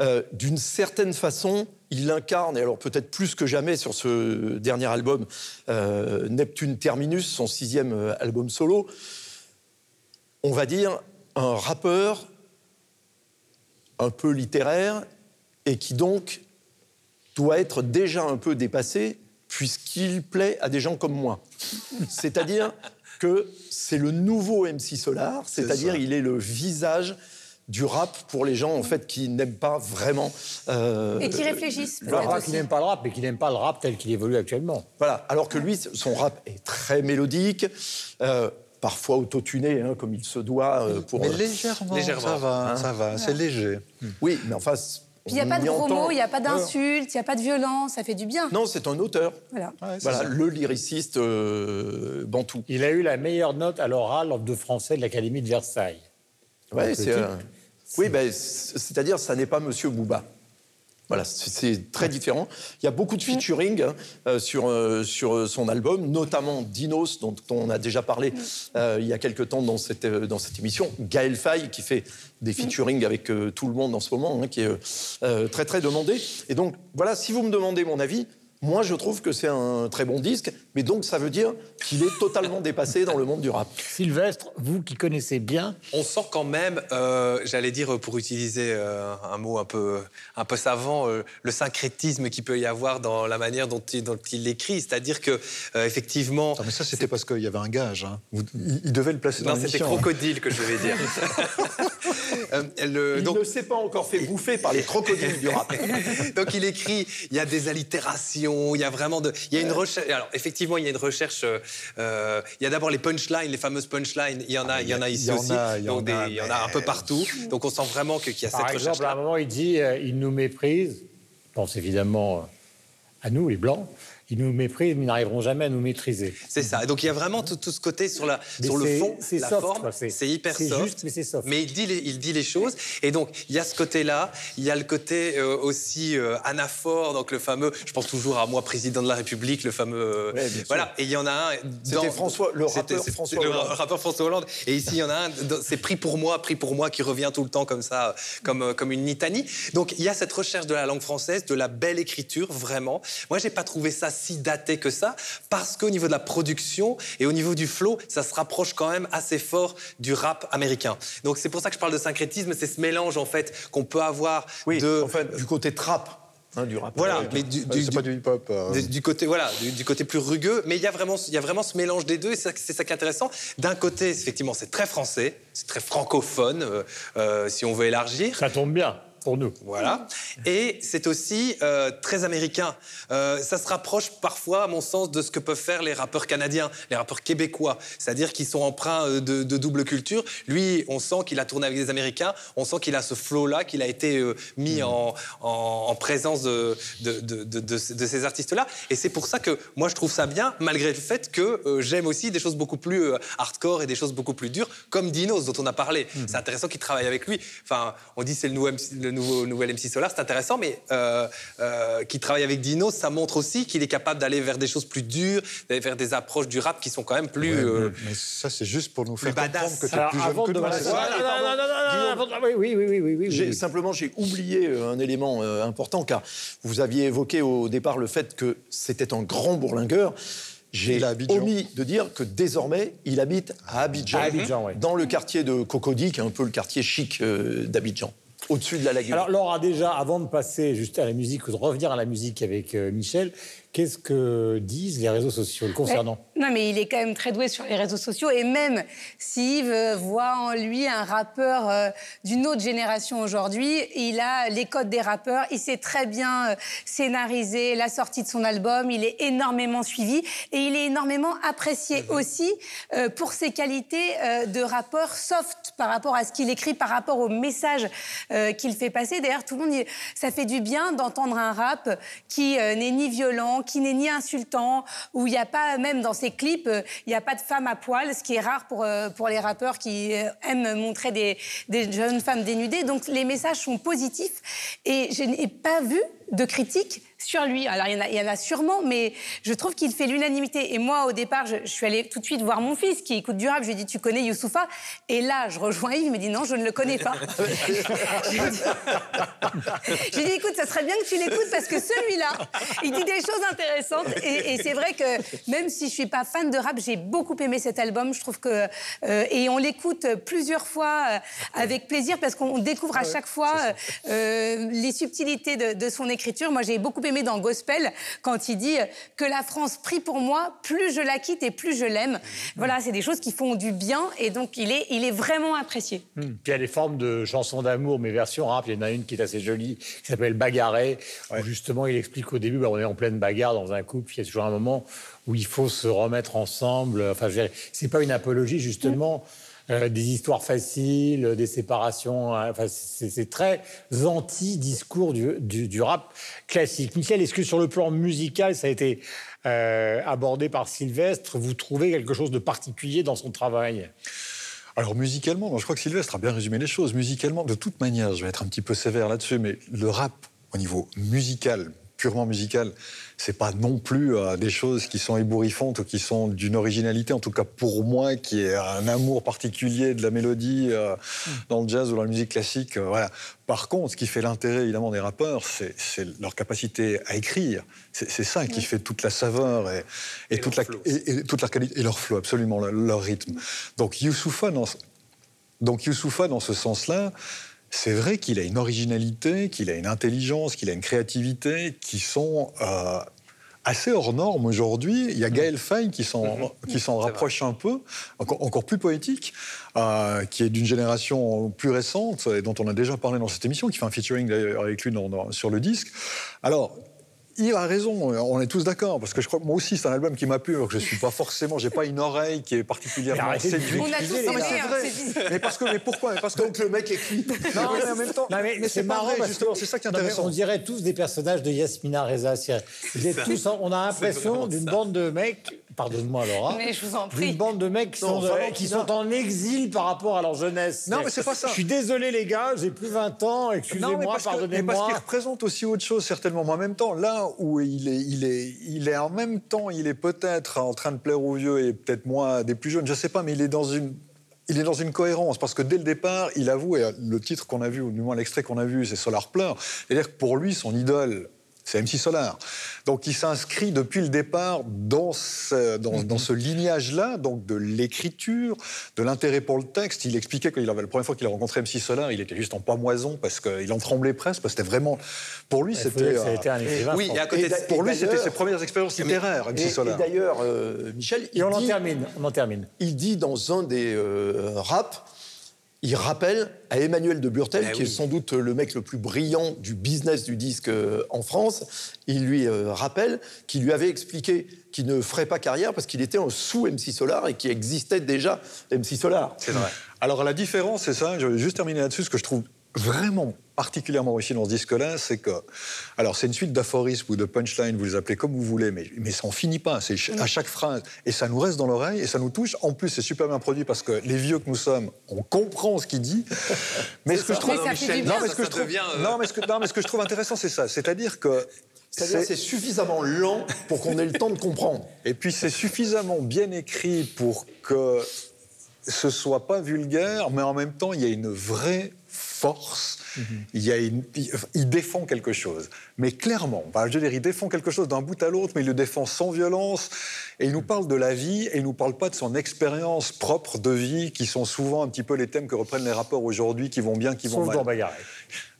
euh, d'une certaine façon, il incarne, et alors peut-être plus que jamais sur ce dernier album, euh, Neptune Terminus, son sixième album solo, on va dire un rappeur un peu littéraire et qui donc doit être déjà un peu dépassé puisqu'il plaît à des gens comme moi. C'est-à-dire que c'est le nouveau MC Solar, c'est-à-dire il est le visage du rap pour les gens en fait qui n'aiment pas vraiment euh, Et qui réfléchissent Le rap qui n'aime pas le rap, mais qui n'aime pas le rap tel qu'il évolue actuellement. Voilà, alors que lui, son rap est très mélodique, euh, parfois autotuné, hein, comme il se doit euh, pour. Mais euh, légèrement, Légèrement. ça va, Hein ça va, c'est léger. Oui, mais enfin. Puis il n'y a pas de gros mots, il n'y a pas d'insultes, il n'y a pas de violence, ça fait du bien. Non, c'est un auteur. Voilà. Voilà, le lyriciste euh, bantou. Il a eu la meilleure note à l'oral de français de l'Académie de Versailles. Ouais, c'est, euh, Oui, ben, c'est-à-dire, ça n'est pas Monsieur Booba. Voilà, c'est- très différent. Il y a beaucoup de featuring hein, euh, sur, euh, sur euh, son album, notamment Dinos, dont on a déjà parlé euh, il y a quelque temps dans cette, euh, dans cette émission. Gaël Faye, qui fait des featuring avec tout le monde en ce moment, hein, qui est très, très demandé. Et donc, voilà, si vous me demandez mon avis, moi, je trouve que c'est un très bon disque, mais donc ça veut dire qu'il est totalement dépassé dans le monde du rap. Sylvestre, vous qui connaissez bien, On sent quand même, euh, j'allais dire pour utiliser euh, un mot un peu, un peu savant, euh, le syncrétisme qu'il peut y avoir dans la manière dont il, dont il l'écrit. C'est-à-dire que, euh, effectivement. Non, mais ça, c'était parce qu'il y avait un gage. hein. Vous- il, il devait le placer dans Non, c'était hein. crocodile que je vais dire. Euh, le- Il donc, ne s'est pas encore fait bouffer par les crocodiles du rap. Donc il écrit, il y a des allitérations, il y a vraiment de, il y a une recherche. Alors effectivement, il y a une recherche. euh, il y a d'abord les punchlines, les fameuses punchlines. Il y en a, il y en a ici y en aussi. a, il y en a, un peu partout. Donc on sent vraiment que- qu'il y a par cette exemple, à un moment, il dit euh, il nous méprise. Pense évidemment euh, à nous, les Blancs. Ils nous méprisent, mais ils n'arriveront jamais à nous maîtriser. C'est ça. Et Donc il y a vraiment tout, tout ce côté sur, la, sur le fond, c'est la soft, forme. C'est- hyper c'est soft. juste, mais c'est soft. Mais il dit, les, il dit les choses. Et donc il y a ce côté-là. Il y a le côté euh, aussi euh, anaphore, donc le fameux. Je pense toujours à moi, président de la République, le fameux. euh, Ouais, voilà. Et il y en a un. C'était François- le rappeur François le Hollande. rappeur François Hollande. Et ici il y en a un. C'est pris pour moi, pris pour moi, qui revient tout le temps comme ça, comme comme une litanie. Donc il y a cette recherche de la langue française, de la belle écriture, vraiment. Moi j'ai pas trouvé ça si daté que ça, parce qu'au niveau de la production et au niveau du flow, ça se rapproche quand même assez fort du rap américain. Donc c'est pour ça que je parle de syncrétisme, c'est ce mélange en fait qu'on peut avoir Oui, de en fait, du côté trap hein, du rap. voilà, mais du, pas du hip-hop. euh. du, du côté voilà, du, du côté plus rugueux, mais il y a vraiment il y a vraiment ce mélange des deux et c'est ça- c'est ça qui est intéressant. D'un côté, effectivement, c'est très français, c'est très francophone, euh, euh, si on veut élargir. Ça tombe bien. Pour nous. Voilà. Et c'est aussi euh, très américain. Euh, ça se rapproche parfois, à mon sens, de ce que peuvent faire les rappeurs canadiens, les rappeurs québécois. C'est-à-dire qu'ils sont empreints euh, de, de double culture. Lui, on sent qu'il a tourné avec des Américains. On sent qu'il a ce flow-là, qu'il a été euh, mis en, en- en présence de, ces artistes-là. Et c'est pour ça que moi, je trouve ça bien, malgré le fait que j'aime aussi des choses beaucoup plus hardcore et des choses beaucoup plus dures, comme Dinos, dont on a parlé. C'est intéressant qu'il travaille avec lui. Enfin, on dit c'est le, nouveau MC le nouveau, nouvel MC Solar, c'est intéressant, mais euh, euh, qu'il travaille avec Dinos, ça montre aussi qu'il est capable d'aller vers des choses plus dures, d'aller vers des approches du rap qui sont quand même plus... Ouais, euh, mais, ça, c'est juste pour nous faire comprendre que tu es Alors, plus jeune que nous. non, non, non, non, non, non, non, oui, oui, oui, oui, oui, oui, oui. Simplement, j'ai oublié euh, un élément euh, important, car vous aviez évoqué au départ le fait que c'était un grand bourlingueur. J'ai omis de dire que désormais, il habite à Abidjan, À Abidjan, dans le quartier de Cocody, qui est un peu le quartier chic euh, d'Abidjan, au-dessus de la lagune. Alors Laura, déjà, avant de passer juste à la musique ou de revenir à la musique avec euh, Michel, qu'est-ce que disent les réseaux sociaux le concernant Non, mais il est quand même très doué sur les réseaux sociaux. Et même si Yves voit en lui un rappeur euh, d'une autre génération aujourd'hui, il a les codes des rappeurs. Il sait très bien euh, scénariser la sortie de son album. Il est énormément suivi. Et il est énormément apprécié aussi euh, pour ses qualités de rappeur soft par rapport à ce qu'il écrit, par rapport au message qu'il fait passer. D'ailleurs, tout le monde, ça fait du bien d'entendre un rap qui n'est ni violent, qui n'est ni insultant, où il n'y a pas, même dans ses clips, euh, il n'y a pas de femmes à poil, ce qui est rare pour, euh, pour les rappeurs qui euh, aiment montrer des, des jeunes femmes dénudées. Donc les messages sont positifs et je n'ai pas vu de critiques sur lui. Alors il y, en a, il y en a sûrement, mais je trouve qu'il fait l'unanimité. Et moi, au départ, je, je suis allée tout de suite voir mon fils qui écoute du rap. Je lui ai dit, tu connais Youssoufa? Et là, je rejoins Yves, il me dit, non, je ne le connais pas. J'ai dit, j'ai dit, écoute, ça serait bien que tu l'écoutes parce que celui-là, il dit des choses intéressantes. Et, et c'est vrai que même si je suis pas fan de rap, j'ai beaucoup aimé cet album. Je trouve que euh, et on l'écoute plusieurs fois euh, avec plaisir parce qu'on découvre à chaque fois euh, les subtilités de, de son écriture. Moi, j'ai beaucoup aimé dans Gospel quand il dit que la France prie pour moi, plus je la quitte et plus je l'aime. Voilà, c'est des choses qui font du bien et donc il est, il est vraiment apprécié. Puis il y a des formes de chansons d'amour, mais version rap. Il y en a une qui est assez jolie, qui s'appelle Bagarré, où justement il explique au début, bah, on est en pleine bagarre dans un couple, il y a toujours un moment où il faut se remettre ensemble. Enfin, c'est pas une apologie justement. Euh, des histoires faciles, des séparations. hein. Enfin, c'est très anti-discours du, rap classique. Michel, est-ce que sur le plan musical, ça a été euh, abordé par Sylvestre? Vous trouvez quelque chose de particulier dans son travail? Alors musicalement, je crois que Sylvestre a bien résumé les choses. Musicalement, de toute manière, je vais être un petit peu sévère là-dessus, mais le rap au niveau musical, purement musical, c'est pas non plus euh, des choses qui sont ébouriffantes ou qui sont d'une originalité, en tout cas pour moi, qui est un amour particulier de la mélodie euh, dans le jazz ou dans la musique classique. euh, voilà. Par contre, ce qui fait l'intérêt évidemment des rappeurs, c'est c'est leur capacité à écrire. C'est c'est ça qui fait toute la saveur et, et toute, la, et, et toute leur qualité et leur flow, absolument, leur, leur rythme. Donc Youssoufa, dans, donc Youssoufa, dans ce sens-là, c'est vrai qu'il a une originalité, qu'il a une intelligence, qu'il a une créativité qui sont euh, assez hors normes aujourd'hui. Il y a Gaël Faye qui s'en qui s'en rapproche un peu, encore, encore plus poétique, euh, qui est d'une génération plus récente et dont on a déjà parlé dans cette émission, qui fait un featuring d'ailleurs avec lui dans- dans- sur le disque. Alors. Il a raison, on est tous d'accord, parce que je crois que moi aussi c'est un album qui m'a plu, alors que je suis pas forcément, j'ai pas une oreille qui est particulièrement arrêtez de séduite. On a tous Non, mais c'est vrai. Mais parce que, mais pourquoi Mais parce que Donc le mec écrit. non, mais en même temps, Non, mais, mais c'est marrant vrai, parce justement, que- c'est ça qui est Non, intéressant. on dirait tous des personnages de Yasmina Reza. Tous on a l'impression d'une bande de mecs, pardonne-moi Laura, Mais je vous en prie. d'une bande de mecs qui, Non, sont, qui sont en exil par rapport à leur jeunesse. Non, mais c'est pas ça. Je suis désolé les gars, j'ai plus 20 ans, excusez-moi, que- mais parce pardonnez-moi. qu'il représente aussi autre chose, certainement. Mais en même temps, là où il est, il est, il est en même temps, il est peut-être en train de plaire aux vieux et peut-être moins des plus jeunes, je sais pas, mais il est dans une. Il est dans une cohérence parce que dès le départ, il avoue, et le titre qu'on a vu, ou du moins l'extrait qu'on a vu, c'est Solar Pleure. C'est-à-dire que pour lui, son idole, c'est MC Solar. Donc il s'inscrit depuis le départ dans ce, dans, dans ce lignage-là, donc de l'écriture, de l'intérêt pour le texte. Il expliquait avait la première fois qu'il a rencontré MC Solar, il était juste en pamoison parce qu'il en tremblait presque, parce que c'était vraiment. Pour lui, c'était. que ça a euh, été un écrivain. oui, et à côté de- pour lui, c'était ses premières expériences littéraires, Et, MC et Solar. d'ailleurs, euh, Michel, il Et on en dit- termine, on en termine. il dit dans un des euh, raps il rappelle à Emmanuel de Burtel, Eh qui est sans doute le mec le plus brillant du business du disque euh, en France, il lui euh, rappelle qu'il lui avait expliqué qu'il ne ferait pas carrière parce qu'il était en sous MC Solar et qu'il existait déjà MC Solar. C'est vrai. Alors la différence, c'est ça, je vais juste terminer là-dessus, ce que je trouve vraiment particulièrement réussi dans ce disque-là, c'est que, alors c'est une suite d'aphorismes ou de punchlines, vous les appelez comme vous voulez, mais, mais ça n'en finit pas, c'est à chaque phrase, et ça nous reste dans l'oreille, et ça nous touche. En plus, c'est super bien produit parce que les vieux que nous sommes, on comprend ce qu'il dit. Mais ce que je trouve, non, mais ce que je euh, non, mais ce que, non, mais ce que je trouve intéressant, c'est ça, c'est-à-dire que C'est-à-dire c'est suffisamment lent pour qu'on ait le temps de comprendre. et puis c'est suffisamment bien écrit pour que ce soit pas vulgaire, mais en même temps, il y a une vraie force. Il, y a une- il- il défend quelque chose. Mais clairement, bah, je veux dire, il défend quelque chose d'un bout à l'autre, mais il le défend sans violence. Et il nous parle de la vie, et il nous parle pas de son expérience propre de vie, qui sont souvent un petit peu les thèmes que reprennent les rappeurs aujourd'hui, qui vont bien, qui vont mal. Bagarre.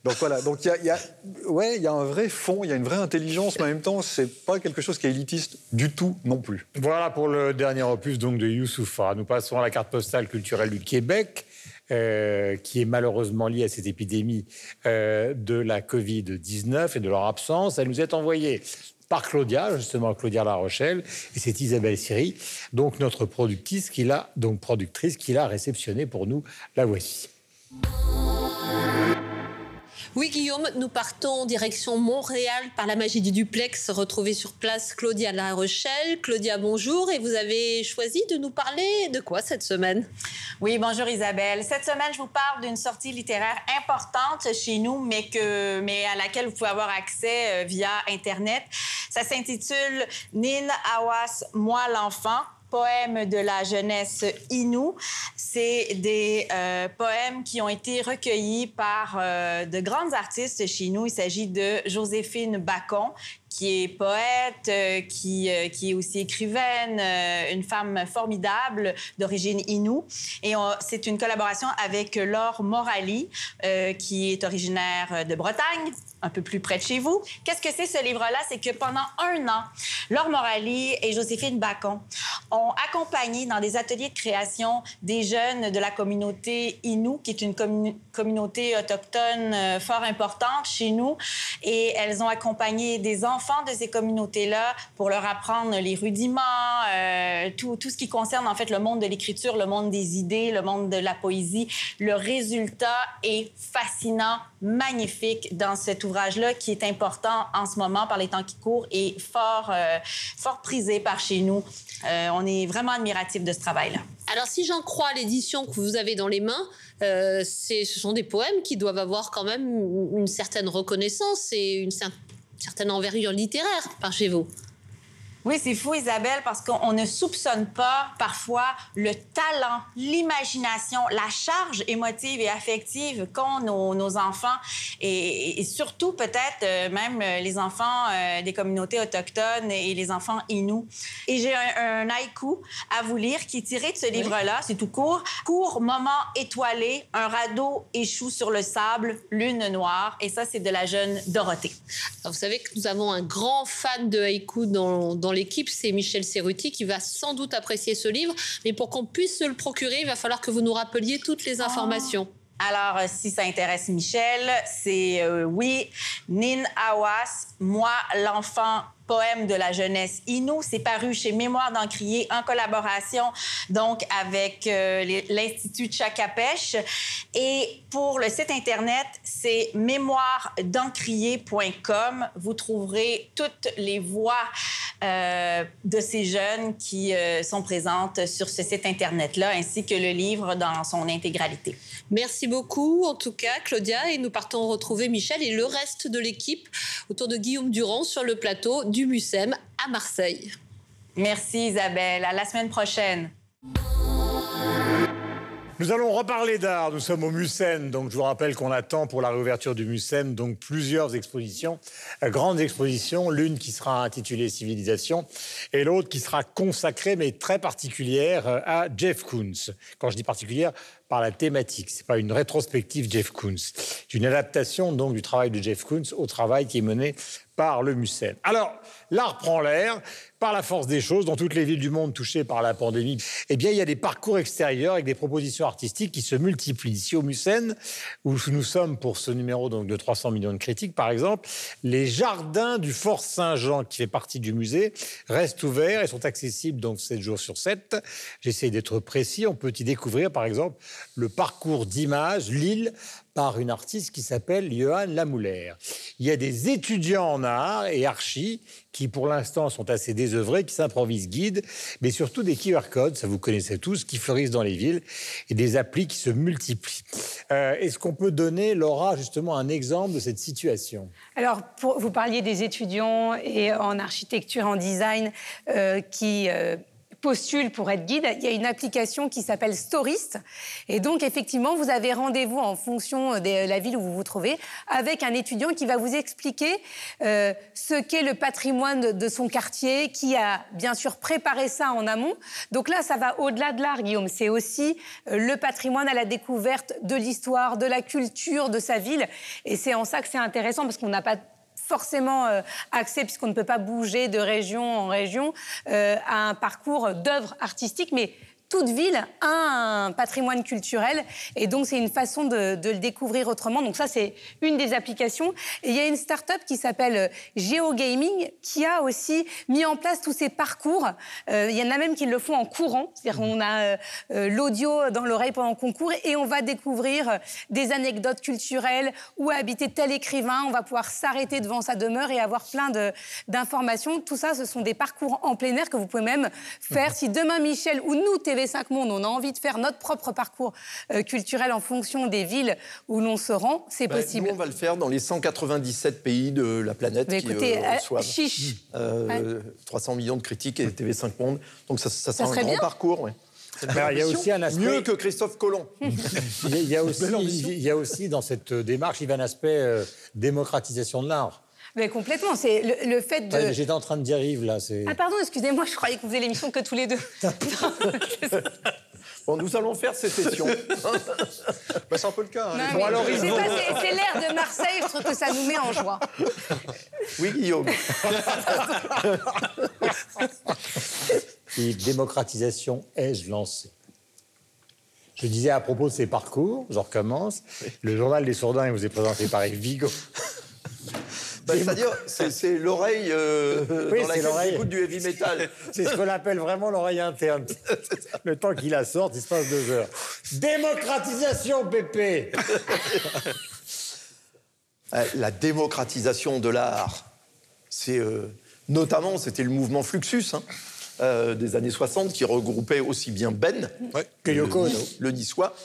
Donc voilà, donc il y a, il y a- ouais, il y a un vrai fond, il y a une vraie intelligence, mais en même temps, c'est pas quelque chose qui est élitiste du tout non plus. Voilà pour le dernier opus donc de Youssoufa. Nous passons à la carte postale culturelle du Québec, euh, qui est malheureusement liée à cette épidémie euh, de la Covid-19 et de leur absence. Elle nous est envoyée par Claudia, justement Claudia La Rochelle, et c'est Isabelle Siri, donc notre productrice qui l'a donc productrice qui l'a réceptionnée pour nous. La voici. Oui, Guillaume, nous partons en direction Montréal par la magie du duplex. Retrouver sur place Claudia La Rochelle. Claudia, bonjour. Et vous avez choisi de nous parler de quoi cette semaine? Oui, bonjour Isabelle. Cette semaine, je vous parle d'une sortie littéraire importante chez nous, mais, que, mais à laquelle vous pouvez avoir accès euh, via Internet. Ça s'intitule Nin Awas, Moi l'enfant poème de la jeunesse Innu. C'est des euh, poèmes qui ont été recueillis par euh, de grandes artistes chez nous. Il s'agit de Joséphine Bacon, qui est poète, euh, qui, est aussi écrivaine, une femme formidable d'origine Innu. Et c'est une collaboration avec Laure Morali, qui est originaire de Bretagne, un peu plus près de chez vous. Qu'est-ce que c'est ce livre-là? C'est que pendant un an, Laure Morali et Joséphine Bacon ont accompagné dans des ateliers de création des jeunes de la communauté Innu, qui est une commu- communauté autochtone euh, fort importante chez nous. Et elles ont accompagné des enfants de ces communautés-là pour leur apprendre les rudiments, euh, tout, tout ce qui concerne en fait le monde de l'écriture, le monde des idées, le monde de la poésie. Le résultat est fascinant, magnifique dans cet ouvrage-là qui est important en ce moment par les temps qui courent et fort, euh, fort prisé par chez nous. Euh, on est vraiment admiratif de ce travail-là. Alors, si j'en crois l'édition que vous avez dans les mains, euh, ce sont des poèmes qui doivent avoir quand même une certaine reconnaissance et une cer- certaine envergure littéraire par chez vous. Oui, c'est fou, Isabelle, parce qu'on ne soupçonne pas parfois le talent, l'imagination, la charge émotive et affective qu'ont nos, nos enfants et, et surtout peut-être euh, même euh, les enfants euh, des communautés autochtones et les enfants Inuits. Et j'ai un, un haïku à vous lire qui est tiré de ce livre-là, c'est tout court. Court moment étoilé, un radeau échoue sur le sable, lune noire. Et ça, c'est de la jeune Dorothée. Alors, vous savez que nous avons un grand fan de haïku dans, dans l'équipe, c'est Michel Serruti, qui va sans doute apprécier ce livre. Mais pour qu'on puisse se le procurer, il va falloir que vous nous rappeliez toutes les informations. Alors, euh, si ça intéresse Michel, c'est euh, oui, Nin Awas, moi, l'enfant poème de la jeunesse Inou. C'est paru chez Mémoire d'Encrier en collaboration donc avec euh, l'Institut Chacapèche. Et pour le site Internet, c'est mémoiredencrier.com. Vous trouverez toutes les voix euh, de ces jeunes qui euh, sont présentes sur ce site Internet-là, ainsi que le livre dans son intégralité. Merci beaucoup, en tout cas, Claudia. Et nous partons retrouver Michel et le reste de l'équipe autour de Guillaume Durand sur le plateau du MUSEM à Marseille. Merci Isabelle. À la semaine prochaine. Nous allons reparler d'art. Nous sommes au Mucem, donc je vous rappelle qu'on attend pour la réouverture du Mucem donc plusieurs expositions, euh, grandes expositions, l'une qui sera intitulée Civilisation et l'autre qui sera consacrée mais très particulière euh, à Jeff Koons. Quand je dis particulière, par la thématique. C'est pas une rétrospective Jeff Koons. C'est une adaptation donc du travail de Jeff Koons au travail qui est mené par le Mucem. Alors, l'art prend l'air par la force des choses, dans toutes les villes du monde touchées par la pandémie, eh bien, il y a des parcours extérieurs avec des propositions artistiques qui se multiplient. Ici au Mucène, où nous sommes pour ce numéro donc, de 300 millions de critiques, par exemple, les jardins du Fort Saint-Jean, qui fait partie du musée, restent ouverts et sont accessibles donc 7 jours sur 7. J'essaie d'être précis. On peut y découvrir, par exemple, le parcours d'images, Lille, par une artiste qui s'appelle Johan Lamouler. Il y a des étudiants en art et archi qui, pour l'instant, sont assez désœuvrés, qui s'improvisent guides, mais surtout des QR codes, ça vous connaissez tous, qui fleurissent dans les villes, et des applis qui se multiplient. Euh, est-ce qu'on peut donner, Laura, justement, un exemple de cette situation? Alors, vous parliez des étudiants et en architecture, en design, euh, qui... Euh, postule pour être guide, il y a une application qui s'appelle Storist. Et donc, effectivement, vous avez rendez-vous en fonction de la ville où vous vous trouvez avec un étudiant qui va vous expliquer euh, ce qu'est le patrimoine de, son quartier, qui a bien sûr préparé ça en amont. Donc là, ça va au-delà de l'art, Guillaume. C'est aussi euh, le patrimoine à la découverte de l'histoire, de la culture de sa ville. Et c'est en ça que c'est intéressant parce qu'on n'a pas forcément euh, accès, puisqu'on ne peut pas bouger de région en région, euh, à un parcours d'œuvres artistiques, mais toute ville a un patrimoine culturel et donc c'est une façon de, le découvrir autrement. Donc ça c'est une des applications. Et il y a une start-up qui s'appelle euh, GeoGaming qui a aussi mis en place tous ces parcours. Euh, il y en a même qui le font en courant, c'est-à-dire qu'on a euh, l'audio dans l'oreille pendant qu'on court et on va découvrir des anecdotes culturelles où a habité tel écrivain. On va pouvoir s'arrêter devant sa demeure et avoir plein d'informations. Tout ça, ce sont des parcours en plein air que vous pouvez même faire. Si demain Michel ou nous TV 5 Monde, on a envie de faire notre propre parcours euh, culturel en fonction des villes où l'on se rend, c'est ben, possible. Nous, on va le faire dans les 197 pays de la planète Mais qui écoutez, euh, reçoivent chiche. 300 millions de critiques et TV5 Monde. Donc ça, ça, Ça sera un grand bien. parcours. ouais. Alors, il y a aussi un aspect... Mieux que Christophe Colomb. Il y a- il y a aussi, il y a aussi dans cette démarche, il y a un aspect euh, démocratisation de l'art. Mais complètement, c'est le, le fait de... Ouais, J'étais en train de dire Yves, là. c'est- Ah pardon, excusez-moi, je croyais que vous faisiez l'émission que tous les deux. Bon, nous allons faire sécession. Bah, c'est un peu le cas. hein. Non, Bon, alors, ils vont- c'est- l'air de Marseille, je trouve que ça nous met en joie. Oui, Guillaume. Et démocratisation ai-je lancé Je disais à propos de ces parcours, je recommence, le journal des sourdins il vous est présenté par Yves Vigo. Bah, C'est-à-dire, c'est l'oreille euh, Oui, dans c'est laquelle l'oreille. j'écoute du heavy metal. C'est ce qu'on appelle vraiment l'oreille interne. Le temps qu'il la sorte, il se passe deux heures. Démocratisation, Pépé Euh, La démocratisation de l'art, c'est euh, notamment, c'était le mouvement Fluxus hein, euh, des années 60 qui regroupait aussi bien Ben Que Yoko le, Ono. le niçois,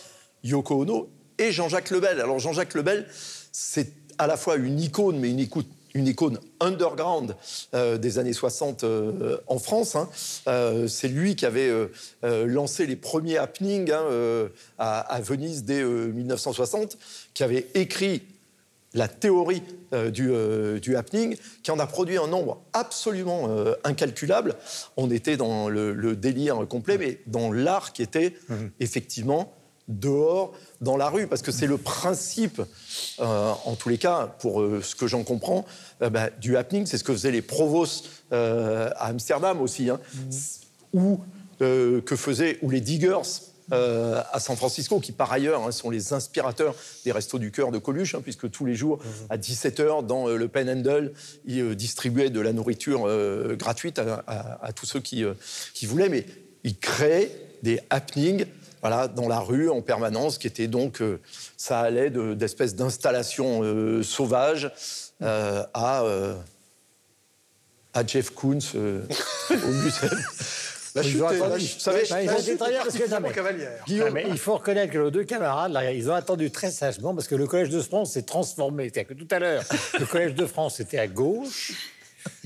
Yoko Ono et Jean-Jacques Lebel. Alors Jean-Jacques Lebel, c'est à la fois une icône, mais une, écoute- une icône underground euh, des années 60 euh, en France. hein. Euh, c'est lui qui avait lancé les premiers happenings hein, à, à Venise dès euh, 1960, qui avait écrit la théorie du, du happening, qui en a produit un nombre absolument incalculable. On était dans le, le délire complet, mais dans l'art qui était effectivement dehors, dans la rue, parce que c'est le principe, euh, en tous les cas, pour euh, ce que j'en comprends, euh, bah, du happening, c'est ce que faisaient les provos euh, à Amsterdam aussi, hein, ou euh, que faisaient, ou les diggers euh, à San Francisco, qui par ailleurs hein, sont les inspirateurs des Restos du Cœur de Coluche, hein, puisque tous les jours, à 17h, dans euh, le Panhandle, ils euh, distribuaient de la nourriture gratuite à, à- à tous ceux qui, qui voulaient, mais ils créaient des happenings voilà, dans la rue en permanence, qui étaient donc, euh, ça allait de- d'espèces d'installations euh, sauvages euh, à, euh, à Jeff Koons euh, au musée. La Ils chute est- la ont chute parce que- non, mais-. Ah, mais il faut reconnaître que nos deux camarades, là, ils ont attendu très sagement parce que le Collège de France s'est transformé. C'est-à-dire que tout à l'heure, le Collège de France était à gauche.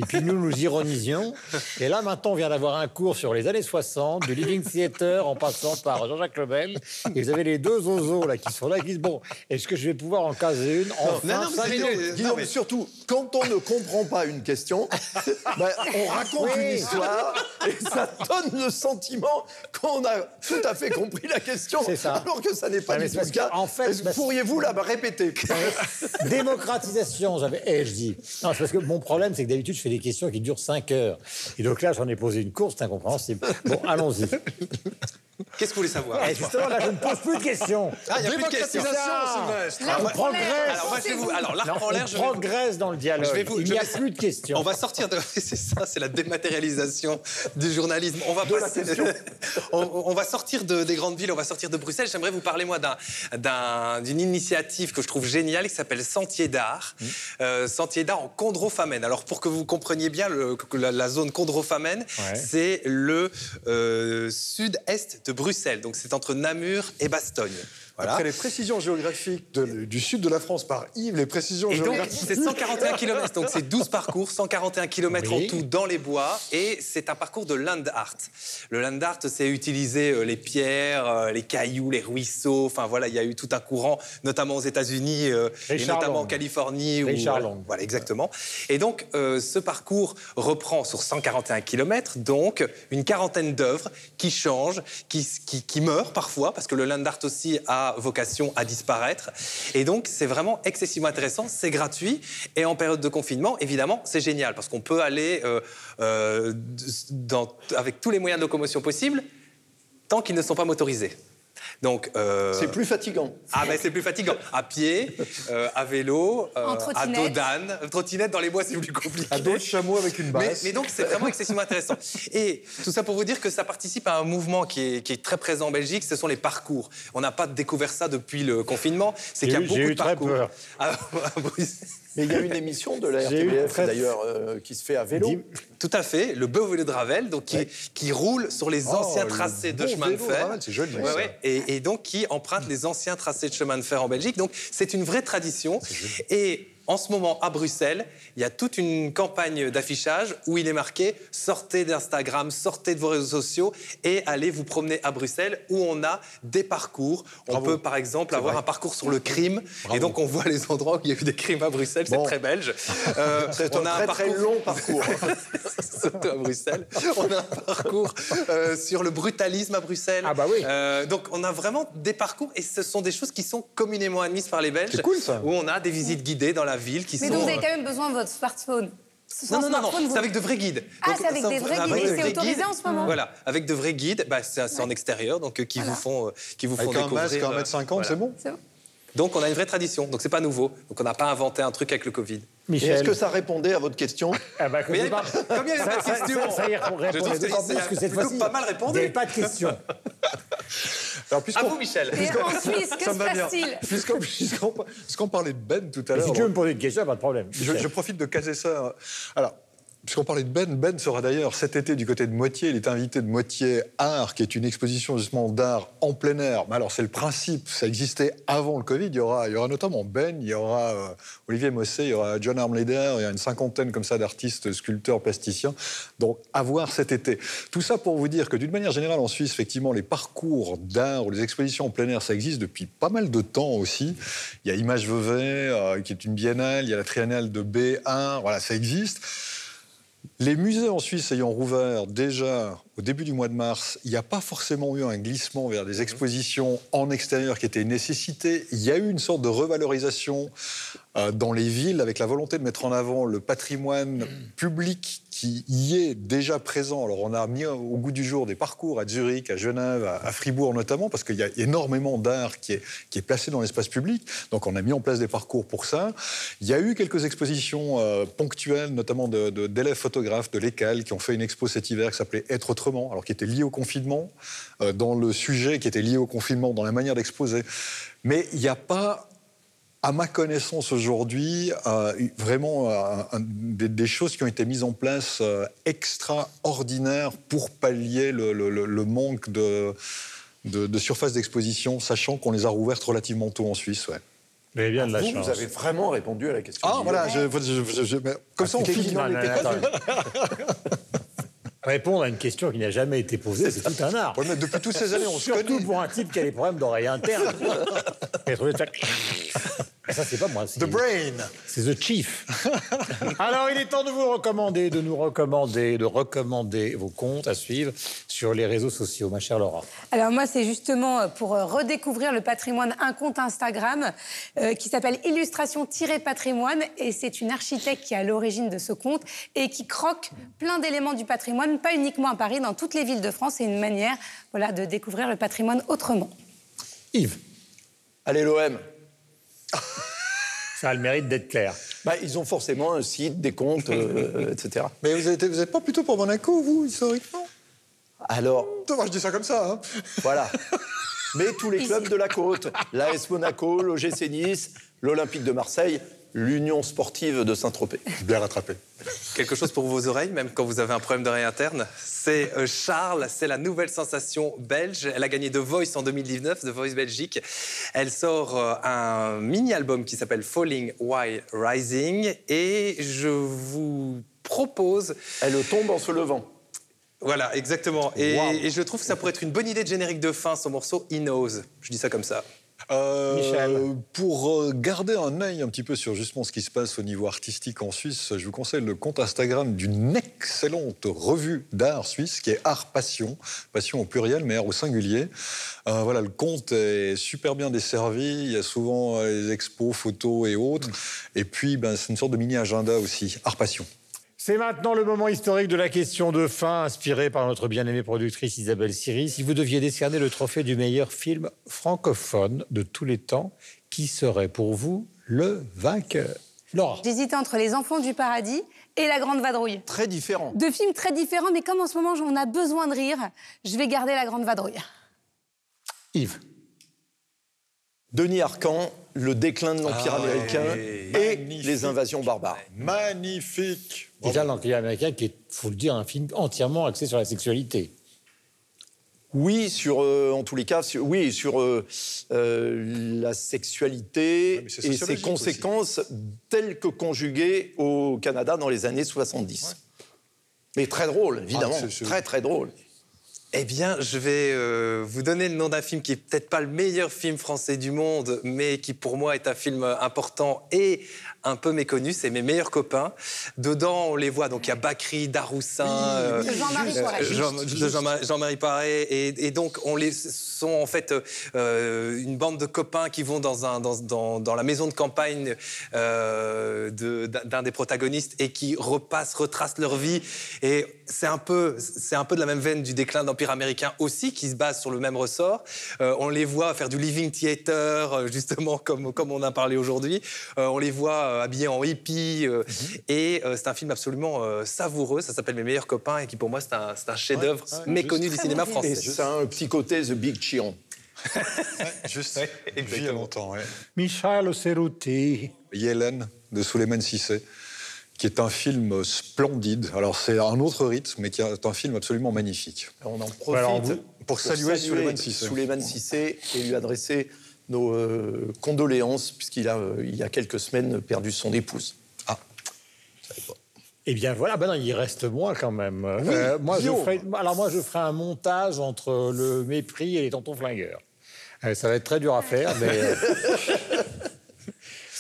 Et puis nous, nous ironisions. Et là, maintenant, on vient d'avoir un cours sur les années 60, du Living Theater en passant par Jean-Jacques Lebel. Et vous avez les deux ozos là qui sont là qui disent Bon, est-ce que je vais pouvoir en caser une en Non, non, mais surtout, quand on ne comprend pas une question, ben, on raconte Oui. une histoire et ça donne le sentiment qu'on a tout à fait compris la question, C'est ça. alors que ça n'est pas du tout le cas. en fait, parce- Pourriez-vous la répéter? Démocratisation, j'avais. Eh, je dis. Non, c'est parce que mon problème, c'est que d'habitude, je fais des questions qui durent 5 heures. Et donc là, j'en ai posé une course, c'est incompréhensible. Bon, allons-y. Qu'est-ce que vous voulez savoir Eh, justement, là, je ne pose plus de questions. Ah, il n'y a plus de questions. On progresse. Alors, moi, je vais vous- alors, l'arc Non, en l'air, je vous- progresse dans le dialogue. Je vais vous- Il je n'y a vais- plus de questions. On va sortir de. C'est ça, c'est la dématérialisation du journalisme. On va passer. on, on va sortir de- des grandes villes, on va sortir de Bruxelles. J'aimerais vous parler, moi, d'un- d'un- d'une initiative que je trouve géniale qui s'appelle Sentier d'Art. Mmh. Euh, Sentier d'Art en Condro-Famenne. Alors, pour que vous compreniez bien le- que la, la zone Ouais. c'est le euh, sud-est de Bruxelles. Donc, c'est entre Namur et Bastogne. Voilà. Après les précisions géographiques de- du sud de la France par Yves, les précisions Et donc, géographiques. c'est 141 km. Donc, c'est 12 parcours, 141 km Oui. en tout dans les bois. Et c'est un parcours de land art. Le land art, c'est utiliser euh, les pierres, euh, les cailloux, les ruisseaux. Enfin, voilà, il y a eu tout un courant, notamment aux États-Unis euh, et notamment Long. en Californie. où- voilà. Voilà, exactement. Et donc, euh, ce parcours reprend sur 141 km, donc une quarantaine d'œuvres qui changent, qui, qui, qui meurent parfois, parce que le land art aussi a vocation à disparaître. Et donc, c'est vraiment excessivement intéressant, c'est gratuit. Et en période de confinement, évidemment, c'est génial, parce qu'on peut aller euh, euh, avec tous les moyens de locomotion possibles, tant qu'ils ne sont pas motorisés. Donc, euh, C'est plus fatigant. ah ben c'est plus fatigant. À pied, euh, à vélo, euh, à dos d'âne. Trottinette dans les bois, c'est plus compliqué. À dos de chameau avec une basse. mais donc c'est vraiment excessivement intéressant. Et tout ça pour vous dire que ça participe à un mouvement qui est, qui est très présent en Belgique, ce sont les parcours. On n'a pas découvert ça depuis le confinement, c'est qu'il y a eu- beaucoup j'ai de eu très parcours. peur. À- à Bruxelles. Il y a une émission de la RTBF très- d'ailleurs euh, qui se fait à vélo. Tout à fait, le beau vélo de Ravel, donc qui, qui roule sur les Oh, anciens le tracés de chemin de vélo de fer. C'est joli, Ouais, ça. ouais, et, et donc qui emprunte les anciens tracés de chemin de fer en Belgique. Donc c'est une vraie tradition. Et en ce moment, à Bruxelles, il y a toute une campagne d'affichage où il est marqué sortez d'Instagram, sortez de vos réseaux sociaux et allez vous promener à Bruxelles où on a des parcours. On Bravo. peut par exemple avoir vrai. un parcours sur le crime Bravo. et donc on voit les endroits où il y a eu des crimes à Bruxelles. C'est très belge. Euh, C'est on un a très très long parcours. surtout à Bruxelles. On a un parcours euh, sur le brutalisme à Bruxelles. Ah bah oui. Euh, donc on a vraiment des parcours et ce sont des choses qui sont communément admises par les Belges. C'est cool, ça. Où on a des visites guidées dans la ville qui Mais sont. donc, vous avez euh, quand même besoin de votre smartphone. Non, non, non, non, smartphone, vous- c'est avec de vrais guides. Ah, c'est avec des vrais guides. c'est autorisé guides. en ce moment Voilà, avec de vrais guides, bah, c'est en extérieur, donc euh, qui vous font, euh, qui vous font Avec un découvrir. masque à euh, 1m50, voilà. c'est bon C'est bon. Donc on a une vraie tradition, donc c'est pas nouveau. Donc on n'a pas inventé un truc avec le Covid. Michel. est-ce que ça répondait à votre question Ah bah, comme Mais il y vous avait parlez- pas- comme il y avait pas de ça, ça- question. ça- ça y répond- Je trouve répondait que d'autant c'est- plus que cette plutôt fois-ci, pas mal répondu. Il n'y avait pas de question. Alors, À vous, Michel. Et en Suisse, que ça se me va bien. passe-t-il Puisqu'on puisqu'on- puisqu'on parlait de Ben tout à l'heure. si tu veux me poser une question, pas de problème. Je, je profite de caser ça. Alors, puisqu'on parlait de Ben, Ben sera d'ailleurs cet été du côté de Moitié. Il est invité de Moitié Art, qui est une exposition justement d'art en plein air. Mais alors, c'est le principe. Ça existait avant le Covid. Il y aura, notamment Ben, il y aura euh, Olivier Mossé, il y aura John Armleder, il y a une cinquantaine comme ça d'artistes, sculpteurs, plasticiens. Donc, à voir cet été. Tout ça pour vous dire que d'une manière générale, en Suisse, effectivement, les parcours d'art ou les expositions en plein air, ça existe depuis pas mal de temps aussi. Il y a Image Vevey, euh, qui est une biennale, il y a la triennale de B1, voilà, ça existe. Les musées en Suisse ayant rouvert déjà au début du mois de mars, il n'y a pas forcément eu un glissement vers des expositions en extérieur qui était une nécessité. Il y a eu une sorte de revalorisation dans les villes avec la volonté de mettre en avant le patrimoine public qui y est déjà présent. Alors on a mis au goût du jour des parcours à Zurich, à Genève, à, Fribourg notamment, parce qu'il y a énormément d'art qui est, qui est placé dans l'espace public. Donc on a mis en place des parcours pour ça. Il y a eu quelques expositions euh, ponctuelles, notamment de- de- d'élèves photographes de l'ECAL qui ont fait une expo cet hiver qui s'appelait Être autrement, alors qui était liée au confinement, euh, dans le sujet qui était lié au confinement, dans la manière d'exposer. Mais il n'y a pas à ma connaissance aujourd'hui, euh, vraiment euh, un- des, des choses qui ont été mises en place euh, extraordinaires pour pallier le, le- le- le manque de, de, de surface d'exposition, sachant qu'on les a rouvertes relativement tôt en Suisse. Ouais. Avez bien de la vous, chance. vous avez vraiment répondu à la question. Ah, voilà, Guillaume. je, je- je- je- mais comme ça, on pas attendez. une. Répondre à une question qui n'a jamais été posée, c'est tout un art. Ouais, mais depuis toutes ces années, on se Surtout connaît. pour un type qui a des problèmes d'oreille interne. Trouver ça- c'est pas moi. c'est- The Brain. C'est The Chief. Alors, il est temps de vous recommander, de nous recommander, de recommander vos comptes à suivre sur les réseaux sociaux, ma chère Laura. Alors moi, c'est justement euh, pour euh, redécouvrir le patrimoine, un compte Instagram euh, qui s'appelle Illustration-Patrimoine et c'est une architecte qui est à l'origine de ce compte et qui croque plein d'éléments du patrimoine, pas uniquement à Paris, dans toutes les villes de France. C'est une manière voilà, de découvrir le patrimoine autrement. Yves, Allez, l'OM. Ça a le mérite d'être clair. Bah, ils ont forcément un site, des comptes, euh, etc. Mais vous n'êtes vous êtes pas plutôt pour Monaco, vous, historiquement? Alors, Moi, je dis ça comme ça. Hein. voilà. Mais tous les clubs de la côte, l'AS Monaco, l'OGC Nice, l'Olympique de Marseille, l'Union sportive de Saint-Tropez. Bien rattrapé. Quelque chose pour vos oreilles, même quand vous avez un problème d'oreille interne. C'est euh, Charles, c'est la nouvelle sensation belge. Elle a gagné The Voice en 2019, The Voice Belgique. Elle sort euh, un mini-album qui s'appelle Falling While Rising. Et je vous propose Elle tombe en se levant. Voilà, exactement. Et, Wow. et je trouve que ça pourrait être une bonne idée de générique de fin, son morceau He Knows. Je dis ça comme ça. Euh, Michel. Pour euh, garder un œil un petit peu sur justement ce qui se passe au niveau artistique en Suisse, je vous conseille le compte Instagram d'une excellente revue d'art suisse qui est Art Passion, Passion au pluriel mais art au singulier. Euh, voilà, le compte est super bien desservi, il y a souvent euh, les expos, photos et autres. Et puis, ben, c'est une sorte de mini-agenda aussi, Art Passion. C'est maintenant le moment historique de la question de fin, inspirée par notre bien-aimée productrice Isabelle Siri. Si vous deviez décerner le trophée du meilleur film francophone de tous les temps, qui serait pour vous le vainqueur? Laura. J'hésitais entre Les Enfants du Paradis et La Grande Vadrouille. Très différent. Deux films très différents, mais comme en ce moment on a besoin de rire, je vais garder La Grande Vadrouille. Yves. Denis Arcan, le déclin de l'Empire Ah ouais. américain et Magnifique. les invasions barbares. Magnifique Déjà, l'Empire américain, qui est, faut le dire, un film entièrement axé sur la sexualité. Oui, sur, euh, en tous les cas, sur- oui, sur euh, euh, la sexualité Ouais, et ses conséquences telles que conjuguées au Canada dans les années 70. Mais très drôle, évidemment. Ah, Très, très drôle. Eh bien, je vais euh, vous donner le nom d'un film qui est peut-être pas le meilleur film français du monde, mais qui pour moi est un film important et un peu méconnu. C'est Mes meilleurs copains. Dedans, on les voit. Donc il y a Bakri, Daroussin, euh, De Jean-Marie euh, Poiret. Jean- Paré. Et, et donc, on les sont en fait euh, une bande de copains qui vont dans, un, dans, dans, dans la maison de campagne euh, d'un des protagonistes et qui repassent, retracent leur vie. Et c'est un, peu, c'est un peu de la même veine du déclin de l'Empire américain aussi, qui se base sur le même ressort. Euh, on les voit faire du living theater, euh, justement, comme, comme on a parlé aujourd'hui. Euh, on les voit euh, habillés en hippie. euh, Et euh, c'est un film absolument euh, savoureux. Ça s'appelle Mes meilleurs copains et qui, pour moi, c'est un, c'est un chef-d'œuvre méconnu du cinéma bon français. A un petit côté The Big Chiron. Juste, il y a longtemps. ouais. Michel Cerruti. Yellen de Souleymane Cissé, qui est un film splendide. Alors c'est un autre rythme, mais qui est un film absolument magnifique. On en profite Alors, vous- pour saluer Souleymane Cissé. Souleymane Cissé et lui adresser nos euh, condoléances, puisqu'il a, euh, il y a quelques semaines, perdu son épouse. Ah, Eh bien voilà, ben non, il reste moi quand même. Euh, moi, je ferai, alors moi, je ferai un montage entre le mépris et les tontons flingueurs. Ça va être très dur à faire, mais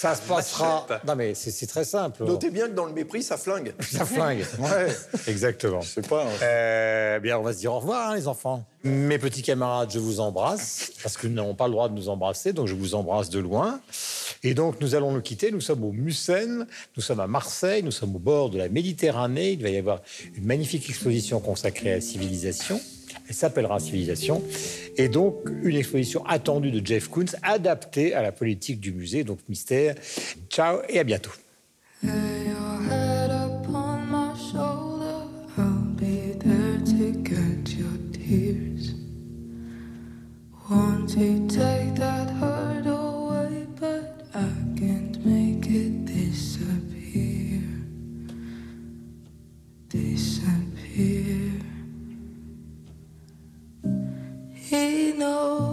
ça se passera. Non mais c'est très simple. Notez bien que dans le mépris, ça flingue. Ça flingue. Ouais, exactement. je sais pas. hein. Euh, bien, on va se dire au revoir, hein, les enfants. Mes petits camarades, je vous embrasse, parce que nous n'avons pas le droit de nous embrasser, donc je vous embrasse de loin. Et donc, nous allons nous quitter. Nous sommes au Musen, nous sommes à Marseille, nous sommes au bord de la Méditerranée. Il va y avoir une magnifique exposition consacrée à la civilisation. Elle s'appellera Civilisation. Et donc, une exposition attendue de Jeff Koons, adaptée à la politique du musée. Donc, mystère. Ciao et à bientôt. Disappear. He knows.